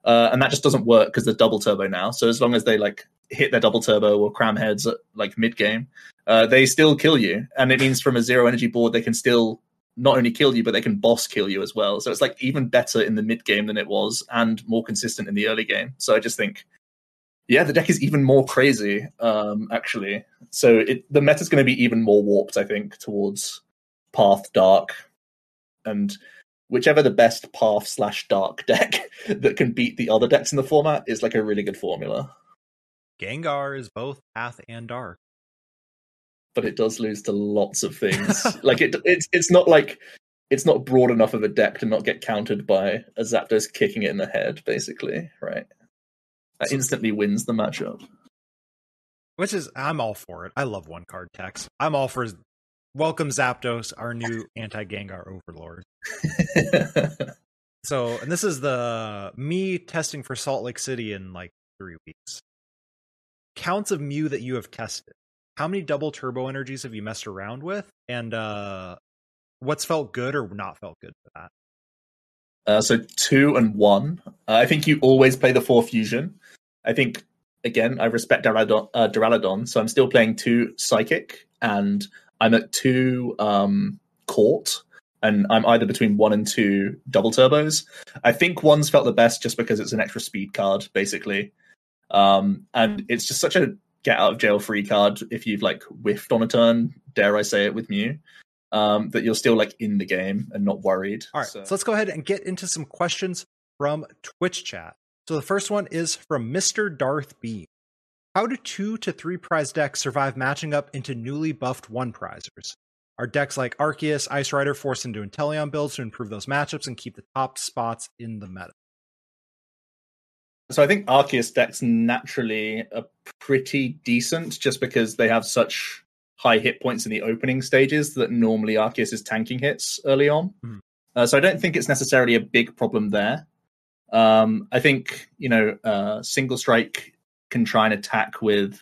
uh, and that just doesn't work because they're double turbo now. So as long as they like hit their double turbo or cram heads at like mid game, uh, they still kill you, and it means from a zero energy board they can still not only kill you, but they can boss kill you as well. So it's like even better in the mid game than it was, and more consistent in the early game. So I just think, yeah, the deck is even more crazy, um, actually. So it, the meta is going to be even more warped, I think, towards Path Dark, and whichever the best Path slash Dark <laughs> deck that can beat the other decks in the format is like a really good formula. Gengar is both Path and Dark but it does lose to lots of things. <laughs> like it, it's it's not like it's not broad enough of a deck to not get countered by a Zapdos kicking it in the head, basically, right? That instantly wins the matchup. Which is, I'm all for it. I love one card text. I'm all for welcome Zapdos, our new anti Gengar overlord. <laughs> so, and this is the me testing for Salt Lake City in like three weeks. Counts of Mew that you have tested. How many double turbo energies have you messed around with? And uh what's felt good or not felt good for that? Uh, so two and one. Uh, i think you always play the four fusion. I think again i respect duraludon, uh, duraludon so i'm still playing two psychic and i'm at two um court and i'm either between one and two double turbos i think one's felt the best just because it's an extra speed card basically um and it's just such a get out of jail free card if you've like whiffed on a turn, dare I say it with Mew, um, that you're still like in the game and not worried. All right, so. so let's go ahead and get into some questions from Twitch chat. So the first one is from Mr. Darth B. How do two to three prize decks survive matching up into newly buffed one prizers? Are decks like Arceus, Ice Rider forced into Inteleon builds to improve those matchups and keep the top spots in the meta? So I think Arceus decks naturally are pretty decent just because they have such high hit points in the opening stages that normally Arceus is tanking hits early on. Mm. Uh, so I don't think it's necessarily a big problem there. Um, I think you know uh, single strike can try and attack with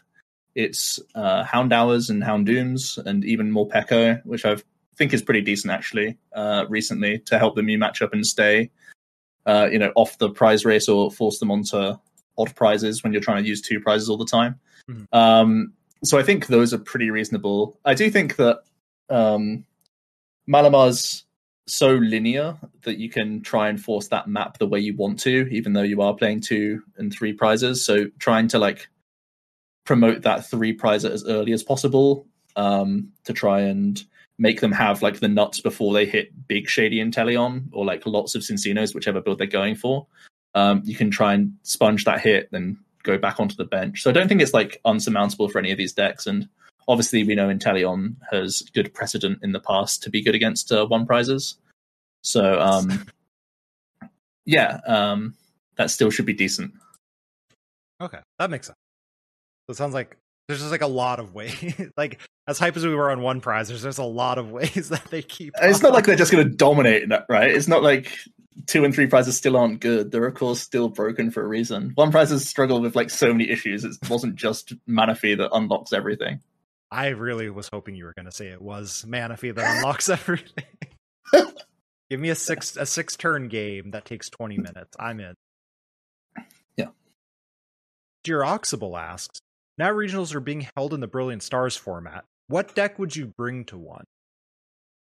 its uh, Houndours and Houndooms, and even Morpeko, which I think is pretty decent actually uh, recently to help the Mew matchup and stay uh, you know, off the prize race or force them onto odd prizes when you're trying to use two prizes all the time. Mm-hmm. Um, so I think those are pretty reasonable. I do think that um, Malamar's so linear that you can try and force that map the way you want to, even though you are playing two and three prizes. So trying to like promote that three prize as early as possible um, to try and make them have like the nuts before they hit big shady Inteleon or like lots of Cinccino's, whichever build they're going for. Um, you can try and sponge that hit, then go back onto the bench. So I don't think it's like unsurmountable for any of these decks. And obviously, we know Inteleon has good precedent in the past to be good against uh, one prizes. So um, <laughs> yeah, um, that still should be decent. Okay, that makes sense. So it sounds like there's just like a lot of <laughs> ways. like as hype as we were on one prize, there's, there's a lot of <laughs> ways that they keep. It's not like they're just going to dominate that, right? It's not like two and three prizes still aren't good. They're of course still broken for a reason. One prize has struggled with like so many issues. It wasn't just Manaphy that unlocks everything. I really was hoping you were going to say it was Manaphy that unlocks everything. <laughs> Give me a six a six turn game that takes twenty minutes. I'm in. Yeah. Giroxable asks, now regionals are being held in the Brilliant Stars format. What deck would you bring to one?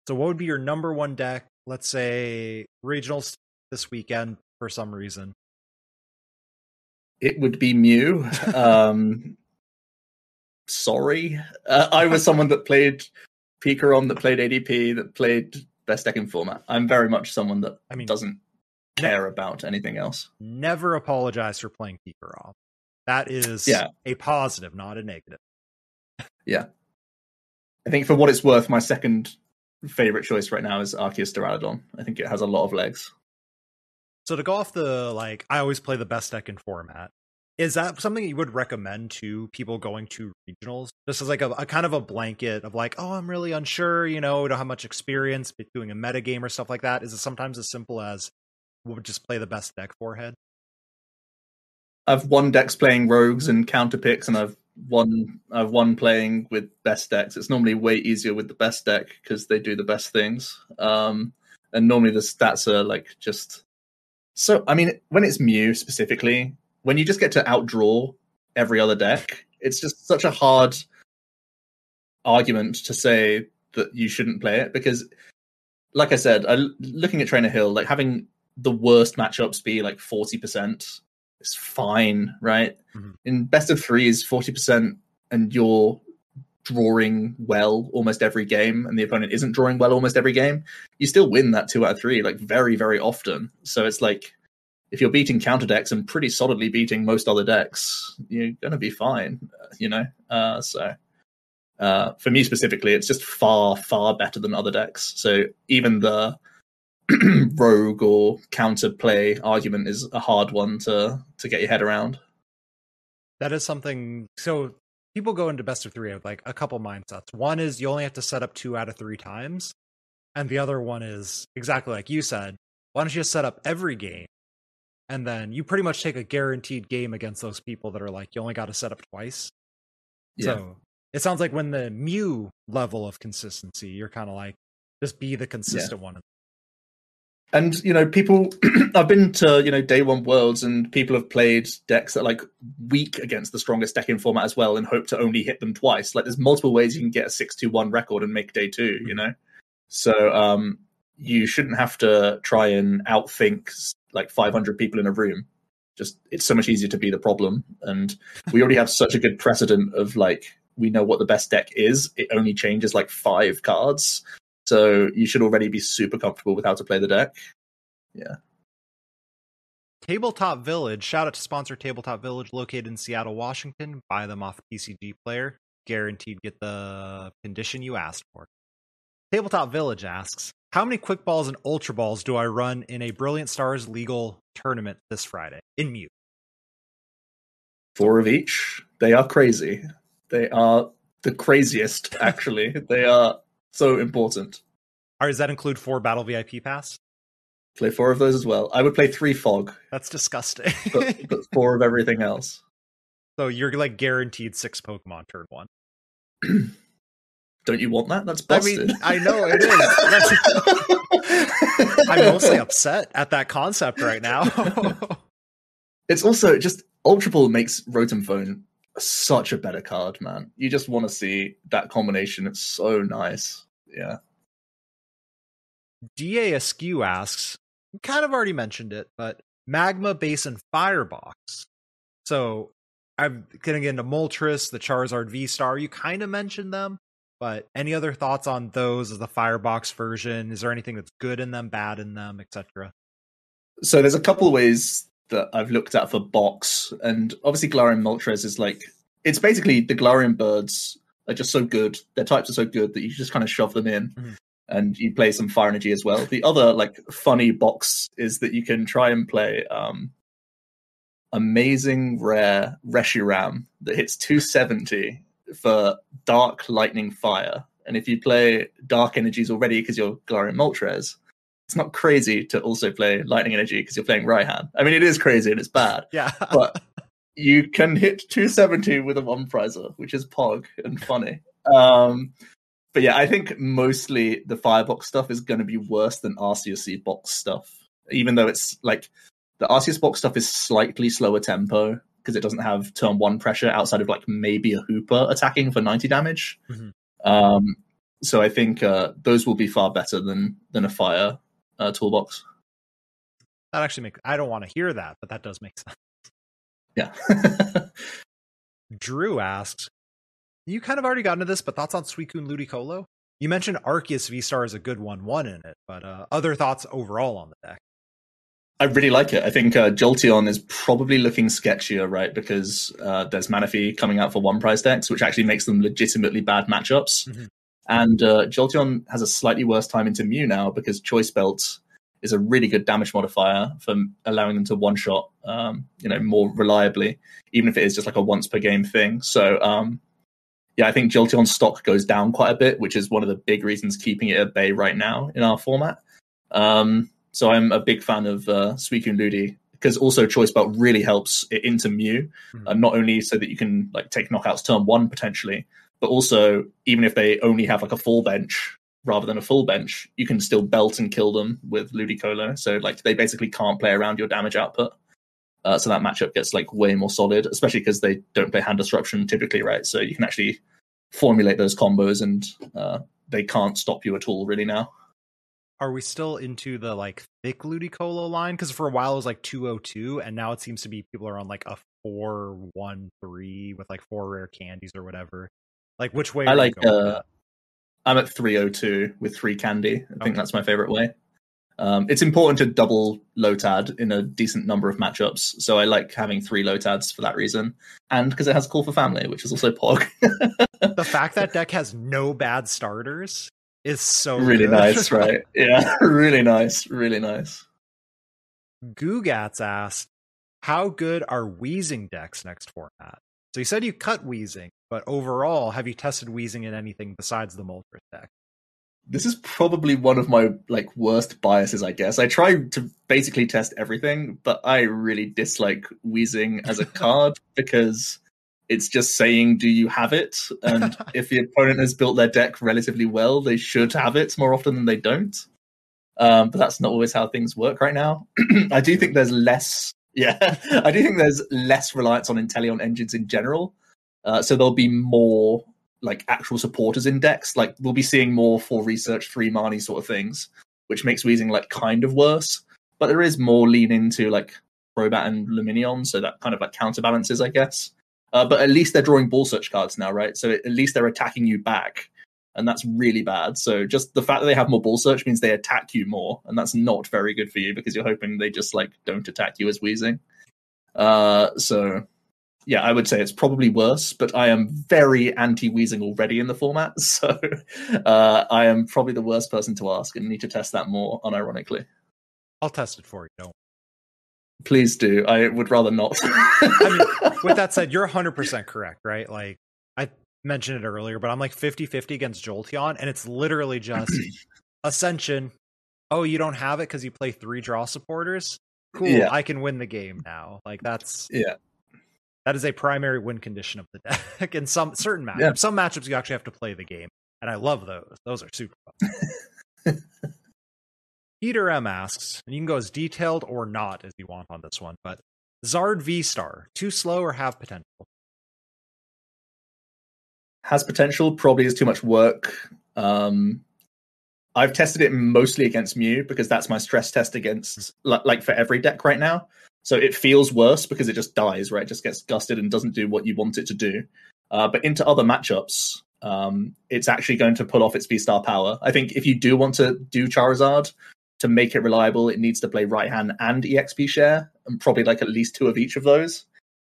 So what would be your number one deck? Let's say regionals this weekend for some reason. It would be Mew. <laughs> um, sorry, uh, I was someone that played Pikarom, that played ADP, that played best deck in format. I'm very much someone that I mean doesn't care ne- about anything else. Never apologize for playing Pikarom. That is yeah. a positive, not a negative. Yeah. I think for what it's worth, my second favorite choice right now is Arceus Duraludon. I think it has a lot of legs. So to go off the like, I always play the best deck in format. Is that something you would recommend to people going to regionals? Just as like a, a kind of a blanket of like, oh, I'm really unsure, you know, don't have much experience doing a meta game or stuff like that. Is it sometimes as simple as we'll just play the best deck forehead? I've won decks playing rogues and counter picks, and I've won I've won playing with best decks. It's normally way easier with the best deck because they do the best things. Um, and normally the stats are like just so. I mean, when it's Mew specifically, when you just get to outdraw every other deck, it's just such a hard argument to say that you shouldn't play it because, like I said, I, looking at Trainer Hill, like having the worst matchups be like forty percent is fine, right? Mhm. In best of three is forty percent, and you're drawing well almost every game, and the opponent isn't drawing well almost every game, you still win that two out of three, like very, very often. So it's like if you're beating counter decks and pretty solidly beating most other decks, you're gonna be fine, you know. Uh, so uh, for me specifically, it's just far, far better than other decks. So even the <clears throat> rogue or counter play argument is a hard one to to get your head around. That is something. So people go into best of three with like a couple mindsets. One is you only have to set up two out of three times, and the other one is exactly like you said. Why don't you just set up every game, and then you pretty much take a guaranteed game against those people that are like you only got to set up twice. Yeah. So it sounds like when the Mew level of consistency, you're kind of like just be the consistent one. and you know people <clears throat> i've been to you know day one worlds and people have played decks that are like weak against the strongest deck in format as well and hope to only hit them twice like there's multiple ways you can get a 6-2-1 record and make day two you know so um you shouldn't have to try and outthink like 500 people in a room just it's so much easier to be the problem and we already have such a good precedent of like we know what the best deck is it only changes like five cards so you should already be super comfortable with how to play the deck. Yeah. Tabletop Village, shout out to sponsor Tabletop Village, located in Seattle, Washington. Buy them off PCG player. Guaranteed get the condition you asked for. Tabletop Village asks, How many quick balls and ultra balls do I run in a Brilliant Stars legal tournament this Friday? In mute. Four of each. They are crazy. They are the craziest, <laughs> actually. they are so important. Or does that include four battle VIP pass? Play four of those as well. I would play three fog, That's disgusting. but, but <laughs> four of everything else. so you're like guaranteed six Pokemon turn one. <clears throat> Don't you want that? That's busted. I mean, I know it is. <laughs> I'm mostly upset at that concept right now. <laughs> it's also just Ultra Ball makes Rotom Phone such a better card, man. You just want to see that combination. It's so nice. Yeah. DA Askew asks, kind of already mentioned it, but Magma Basin Firebox. So I'm gonna get into Moltres, the Charizard V Star. You kind of mentioned them, but any other thoughts on those as the Firebox version? Is there anything that's good in them, bad in them, etc.? So there's a couple of ways that I've looked at for box, and obviously Galarian Moltres is like it's basically the Galarian birds are just so good. Their types are so good that you just kind of shove them in, Mhm. and you play some fire energy as well. The other like funny box is that you can try and play um amazing rare Reshiram that hits 270 for dark lightning fire. And if you play dark energies already because you're Galarian Moltres, it's not crazy to also play lightning energy because you're playing Raihan. I mean, it is crazy and it's bad, Yeah. <laughs> but you can hit 270 with a one prizer, which is pog and funny. Um, but yeah, I think mostly the firebox stuff is going to be worse than RCSC box stuff, even though it's like the Arceus box stuff is slightly slower tempo because it doesn't have turn one pressure outside of like maybe a Hoopa attacking for 90 damage. Mhm. Um, so I think uh, those will be far better than than a fire uh, toolbox. that actually makes I don't want to hear that, but that does make <laughs> sense. Yeah. <laughs> Drew asks, you kind of already got into this, but thoughts on Suicune Ludicolo? You mentioned Arceus V Star is a good one, one in it, but uh, other thoughts overall on the deck? I really like it. I think uh, Jolteon is probably looking sketchier, right? Because uh, there's Manaphy coming out for one prize decks, which actually makes them legitimately bad matchups. Mhm. And uh, Jolteon has a slightly worse time into Mew now because Choice Belt is a really good damage modifier for allowing them to one shot, um, you know, more reliably, even if it is just like a once per game thing. So, um, yeah, I think Jolteon's stock goes down quite a bit, which is one of the big reasons keeping it at bay right now in our format. Um, so I'm a big fan of uh, Suicune Ludi because also choice belt really helps it into Mew, Mhm. uh, not only so that you can like take knockouts turn one potentially, but also even if they only have like a full bench rather than a full bench, you can still belt and kill them with Ludicolo. So like they basically can't play around your damage output. Uh, so that matchup gets like way more solid, especially because they don't play hand disruption typically, right? So you can actually formulate those combos and uh, they can't stop you at all really now. Are we still into the like thick Ludicolo line? Because for a while it was like 202, and now it seems to be people are on like a 413 with like four rare candies or whatever. Like which way? I are you like uh. I'm at 302 with three candy. I think that's my favorite way. Um, it's important to double Lotad in a decent number of matchups, so I like having three Lotads for that reason, and because it has Call for Family, which is also Pog. the fact <laughs> that deck has no bad starters is so really good. nice, <laughs> right? Yeah, <laughs> really nice, really nice. Googats asked, "How good are Weezing decks next format?" So you said you cut Weezing, but overall, have you tested Weezing in anything besides the Moltres deck? This is probably one of my like worst biases, I guess. I try to basically test everything, but I really dislike Weezing as a <laughs> card because it's just saying, "Do you have it?" And <laughs> if the opponent has built their deck relatively well, they should have it more often than they don't. Um, but that's not always how things work right now. <clears throat> I do think there's less. <laughs> Yeah, <laughs> I do think there's less reliance on Inteleon engines in general. Uh, so there'll be more like actual supporters in decks. Like we'll be seeing more for research three Marnie sort of things, which makes Weezing like kind of worse. But there is more lean into like Crobat and Lumineon, so that kind of like counterbalances, I guess. Uh, but at least they're drawing ball search cards now, right? So at least they're attacking you back, and that's really bad. So just the fact that they have more ball search means they attack you more, and that's not very good for you because you're hoping they just like don't attack you as weezing. Uh, so yeah, I would say it's probably worse, but I am very anti weezing already in the format, <laughs> so uh, I am probably the worst person to ask and need to test that more, unironically. I'll test it for you. Don't. Please do. I would rather not. <laughs> I mean, with that said, you're 100% correct, right? Like, I mentioned it earlier, but I'm like 50 50 against Jolteon, and it's literally just <clears throat> Ascension. Oh, you don't have it because you play three draw supporters? Cool. Yeah. I can win the game now. Like, that's. Yeah. That is a primary win condition of the deck. <laughs> In some certain matchups, Yeah. some matchups you actually have to play the game, and I love those. Those are super fun. <laughs> Peter M asks, and you can go as detailed or not as you want on this one, but Zard V Star, too slow or have potential? has potential, probably is too much work. Um, I've tested it mostly against Mew because that's my stress test against, li- like for every deck right now. So it feels worse because it just dies, right? It just gets gusted and doesn't do what you want it to do. Uh, but into other matchups, um, it's actually going to pull off its V Star power. I think if you do want to do Charizard to make it reliable, it needs to play right hand and EXP share, and probably like at least two of each of those,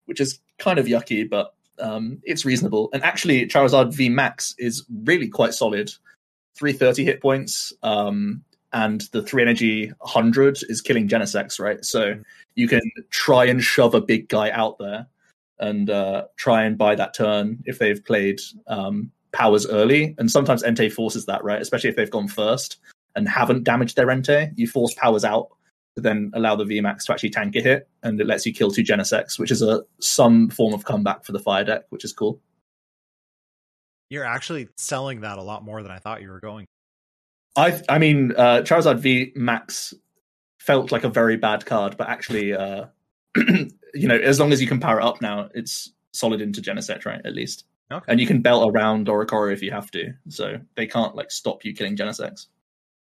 which is kind of yucky, but um, it's reasonable. And actually, Charizard V Max is really quite solid. 330 hit points, um, and the 3 energy 100 is killing Genesects, right? So you can try and shove a big guy out there and uh, try and buy that turn if they've played um, powers early. And sometimes Entei forces that, right? Especially if they've gone first and haven't damaged their Entei. You force powers out to then allow the VMAX to actually tank a hit, and it lets you kill two Genesects, which is a some form of comeback for the fire deck, which is cool. You're actually selling that a lot more than I thought you were going. I I mean, uh, Charizard V Max felt like a very bad card, but actually, uh, <clears throat> you know, as long as you can power it up now, it's solid into Genesect, right? At least, Okay. and you can belt around Oricorio if you have to, so they can't like stop you killing Genesects.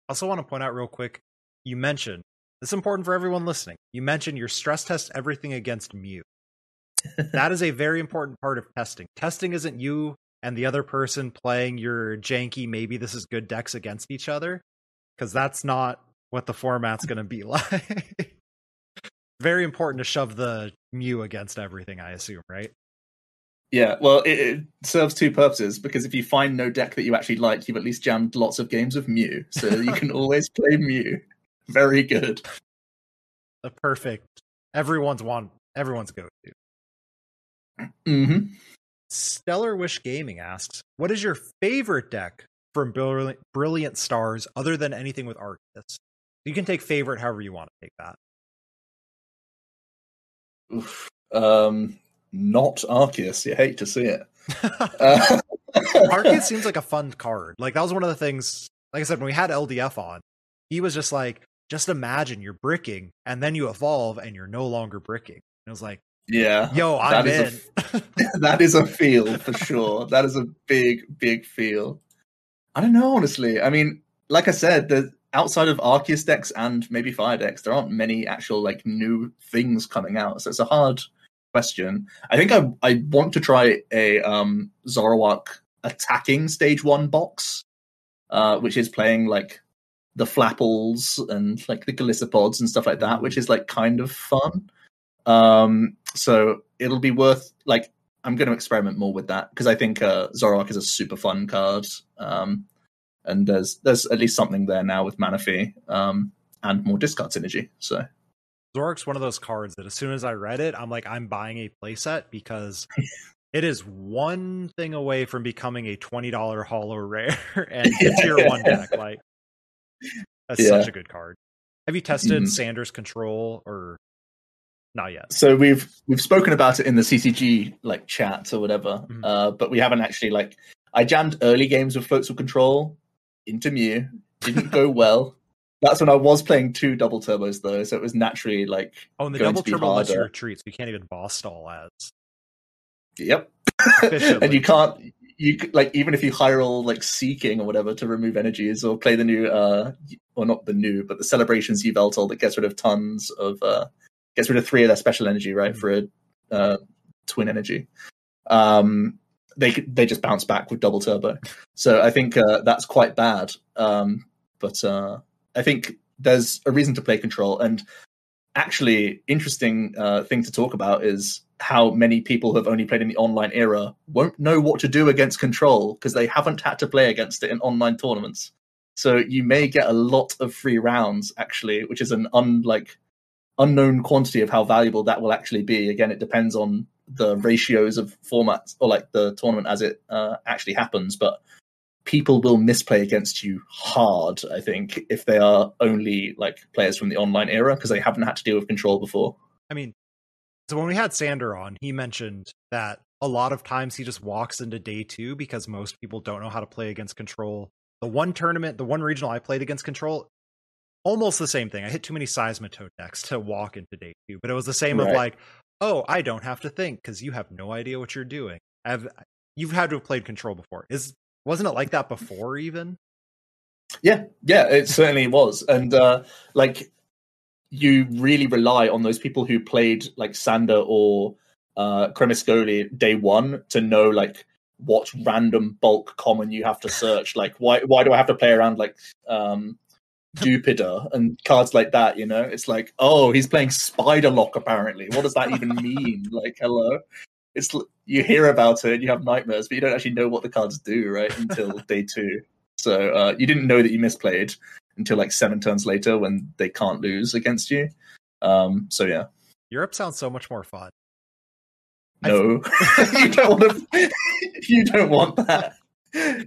Also want to point out real quick you mentioned this is important for everyone listening. You mentioned your stress test everything against Mew. <laughs> that is a very important part of testing. Testing isn't you and the other person playing your janky, maybe this is good decks against each other, because that's not what the format's going to be <laughs> like. very important to shove the Mew against everything, I assume, right? Yeah, well, it, it serves two purposes because if you find no deck that you actually like, you've at least jammed lots of games of Mew, so you can <laughs> always play Mew. Very good. The perfect, everyone's one, everyone's go to. hmm Stellar Wish Gaming asks, "What is your favorite deck from Brilliant, Brilliant Stars other than anything with Arceus?" You can take favorite however you want to take that. Oof. Um, not Arceus. You hate to see it. Uh, <laughs> Arceus <laughs> seems like a fun card. Like that was one of the things. Like I said, when we had LDF on, he was just like, just imagine you're bricking and then you evolve and you're no longer bricking. And it was like, yeah, yo, I'm that in. is a- <laughs> that is a feel for sure. That is a big, big feel. I don't know, honestly. I mean, like I said, the outside of Arceus decks and maybe Fire decks, there aren't many actual like new things coming out. So it's a hard question. I think I I want to try a um attacking stage one box, uh, which is playing like the Flapples and like the Golisopods and stuff like that, which is like kind of fun. Um, so it'll be worth like I'm going to experiment more with that because I think uh, is a super fun card, um, and there's there's at least something there now with Manaphy um, and more discard synergy. So Zork's one of those cards that as soon as I read it, I'm like, I'm buying a playset because it is one thing away from becoming a twenty dollar hollow rare <laughs> and a <laughs> tier one deck. Like that's Yeah. such a good card. Have you tested Mhm. Sanders control or not yet? so we've we've spoken about it in the CCG like chat or whatever, Mhm. uh, but we haven't actually like I jammed early games with Floats of Control into Mew, didn't go well. That's when I was playing two double turbos though, so it was naturally like Oh, and the double turbo lets you retreat, so you can't even boss stall ads. Yep. <laughs> And you can't you like even if you high roll like seeking or whatever to remove energies or play the new uh or not the new but the celebrations Yveltal that gets rid of tons of uh gets rid of three of their special energy right Mhm. for a uh twin energy um they they just bounce back with double turbo so i think uh, that's quite bad um but uh i think there's a reason to play control and actually interesting uh, thing to talk about is how many people who have only played in the online era won't know what to do against control because they haven't had to play against it in online tournaments. So you may get a lot of free rounds actually, which is an unlike unknown quantity of how valuable that will actually be. Again, it depends on the ratios of formats or like the tournament as it uh, actually happens, but people will misplay against you hard i think if they are only like players from the online era because they haven't had to deal with control before I mean, so when we had Sander on, he mentioned that a lot of times he just walks into day two because most people don't know how to play against control. The one tournament, the one regional I played against control, almost the same thing. I hit too many seismitoad decks to walk into day two, but it was the same of like, oh, I don't have to think because you have no idea what you're doing. I've you've had to have played control before. Is wasn't it like that before even? yeah yeah it certainly was and uh like you really rely on those people who played like sander or uh cremiscoli day one to know like what random bulk common you have to search <laughs> like why why do i have to play around like um Jupiter and cards like that, you know, it's like, oh, he's playing Spider Lock. Apparently, what does that even <laughs> mean? Like, hello, it's you hear about it, and you have nightmares, but you don't actually know what the cards do, right? Until <laughs> day two. So uh, you didn't know that you misplayed until like seven turns later when they can't lose against you. Um, so yeah, Europe sounds so much more fun. No, <laughs> you don't want to. <laughs> you don't want that.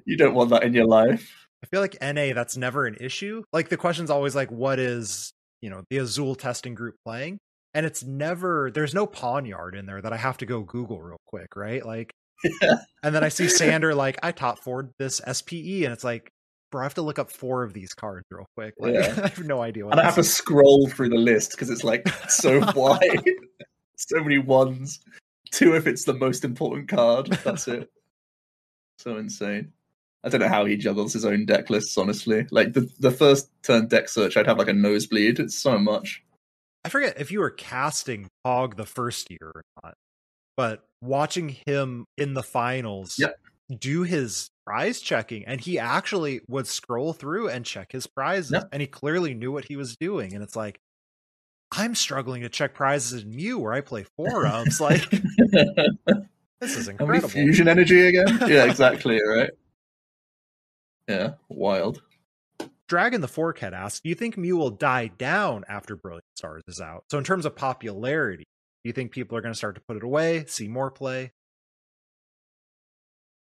You don't want that in your life. I feel like NA that's never an issue. Like the question's always like, what is you know the Azul testing group playing? And it's never there's no Pawniard in there that I have to go Google real quick, right? Like, <laughs> and then I see Sander like I top forward this SPE, and it's like, bro, I have to look up four of these cards real quick. Like, Yeah. <laughs> I have no idea what. And I have to scroll through the list because it's like so <laughs> wide, so many ones. Two if it's the most important card. That's it. So insane. I don't know how he juggles his own deck lists. Honestly, like the the first turn deck search, I'd have like a nosebleed. It's so much. I forget if you were casting Hog the first year or not, but watching him in the finals Yep. do his prize checking, and he actually would scroll through and check his prizes, Yep. and he clearly knew what he was doing. And it's like, I'm struggling to check prizes in Mew where I play forums. <laughs> like, <laughs> this is incredible. fusion energy again? Yeah, <laughs> exactly. Right. Yeah, wild. Dragon the Forkhead asks, Do you think Mew will die down after Brilliant Stars is out? So, in terms of popularity, do you think people are going to start to put it away, see more play?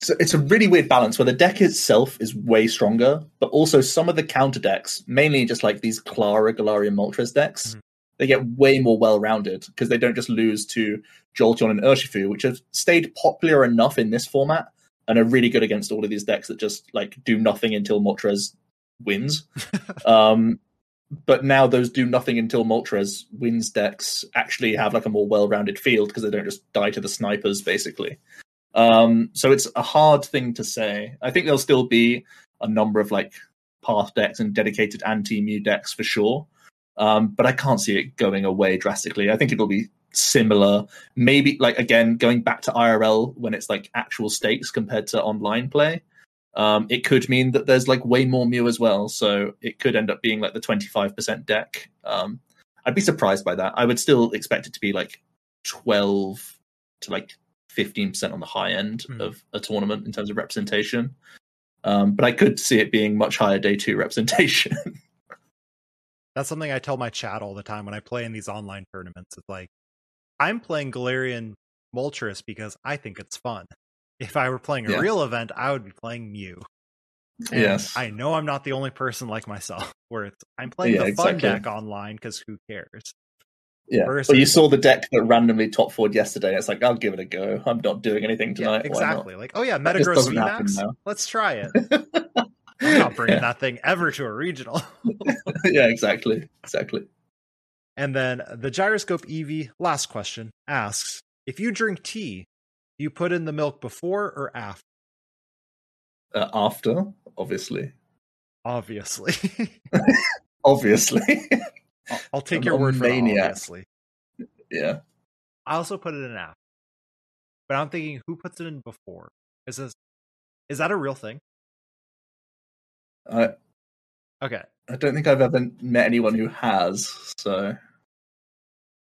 So it's a really weird balance where the deck itself is way stronger, but also some of the counter decks, mainly just like these Klara Galarian Moltres decks, Mhm. they get way more well rounded because they don't just lose to Jolteon and Urshifu, which have stayed popular enough in this format and are really good against all of these decks that just like do nothing until Moltres wins. <laughs> um, but now those do nothing until Moltres wins decks actually have like a more well-rounded field because they don't just die to the snipers basically. Um, so it's a hard thing to say. I think there'll still be a number of like path decks and dedicated anti-Mew decks for sure. Um, but I can't see it going away drastically. I think it'll be similar. Maybe like again going back to IRL when it's like actual stakes compared to online play. Um, it could mean that there's like way more Mew as well, so it could end up being like the 25% deck. Um, I'd be surprised by that. I would still expect it to be like 12 to like 15% on the high end mm. of a tournament in terms of representation. Um, but I could see it being much higher day two <laughs> representation. That's something I tell my chat all the time when I play in these online tournaments. It's like, I'm playing Galarian Moltres because I think it's fun. If I were playing a yeah. real event, I would be playing Mew. And yes. I know I'm not the only person like myself <laughs> where it's I'm playing yeah, the fun exactly. deck online because who cares? Yeah. Versus, well, you saw the deck that randomly top forward yesterday. It's like, I'll give it a go. I'm not doing anything tonight. Yeah, exactly. Like, oh yeah, Metagross VMAX. Let's try it. <laughs> I'm not bringing that thing ever to a regional. <laughs> yeah, exactly. Exactly. And then the gyroscope Eevee, last question, asks if you drink tea, you put in the milk before or after? Uh, after, obviously. Obviously. <laughs> <laughs> obviously. I'll, I'll take I'm your word for it, obviously. Yeah. I also put it in after. But I'm thinking who puts it in before? Is this is that a real thing? I Okay. I don't think I've ever met anyone who has, so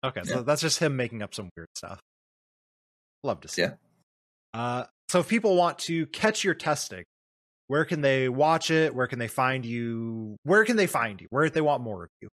Okay, yeah. so that's just him making up some weird stuff. Love to see. Yeah. Uh, so if people want to catch your testing, where can they watch it? Where can they find you? Where can they find you? Where if they want more of you?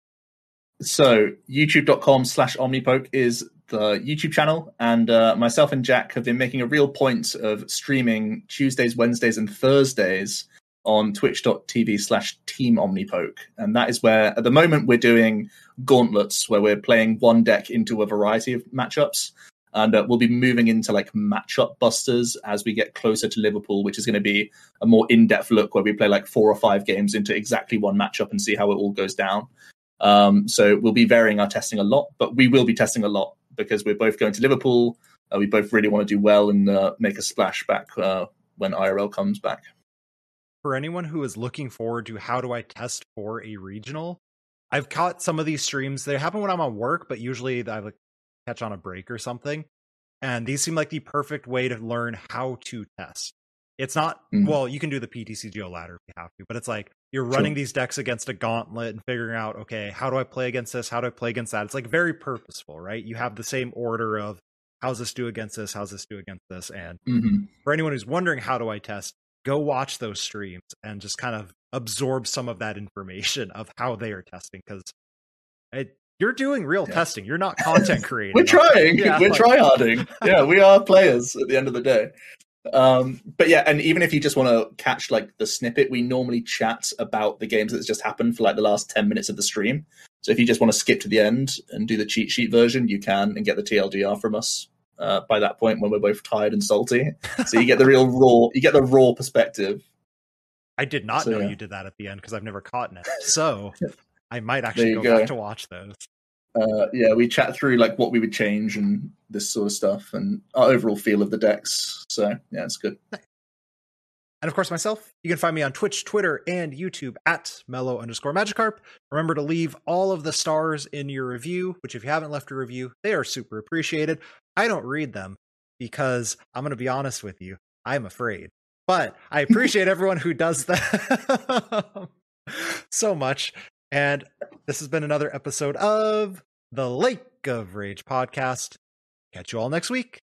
So youtube.com slash omnipoke is the YouTube channel, and uh, myself and Jack have been making a real point of streaming Tuesdays, Wednesdays, and Thursdays on twitch.tv slash team omnipoke. And that is where, at the moment, we're doing gauntlets, where we're playing one deck into a variety of matchups and uh, we'll be moving into like matchup busters as we get closer to Liverpool, which is going to be a more in-depth look where we play like four or five games into exactly one matchup and see how it all goes down. Um, so we'll be varying our testing a lot, but we will be testing a lot because we're both going to Liverpool. Uh, we both really want to do well and uh, make a splash back uh, when IRL comes back. For anyone who is looking forward to how do I test for a regional, I've caught some of these streams. They happen when I'm on work, but usually I catch on a break or something. And these seem like the perfect way to learn how to test. It's not mm-hmm. well, you can do the PTCGO ladder if you have to, but it's like you're running sure. these decks against a gauntlet and figuring out, okay, how do I play against this? How do I play against that? It's like very purposeful, right? You have the same order of how's this do against this, how's this do against this, and mm-hmm. for anyone who's wondering how do I test, go watch those streams and just kind of absorb some of that information of how they are testing because it you're doing real yeah. testing. You're not content creating. We're trying. Yeah, We're like... tryharding. <laughs> yeah, we are players at the end of the day. Um, but yeah, and even if you just want to catch like the snippet, we normally chat about the games that's just happened for like the last 10 minutes of the stream. So if you just want to skip to the end and do the cheat sheet version, you can and get the TLDR from us uh, by that point when we're both tired and salty. So you get the real raw, you get the raw perspective. I did not so, know yeah. you did that at the end because I've never caught it. So <laughs> I might actually go, go, back to watch those. Uh, yeah, we chat through like what we would change and this sort of stuff and our overall feel of the decks. So yeah, it's good. And of course, myself, you can find me on Twitch, Twitter, and YouTube at mellow underscore Magikarp. Remember to leave all of the stars in your review, which if you haven't left a review, they are super appreciated. I don't read them because I'm going to be honest with you, I'm afraid. But I appreciate everyone who does <laughs> that so much. And this has been another episode of the Lake of Rage podcast. Catch you all next week.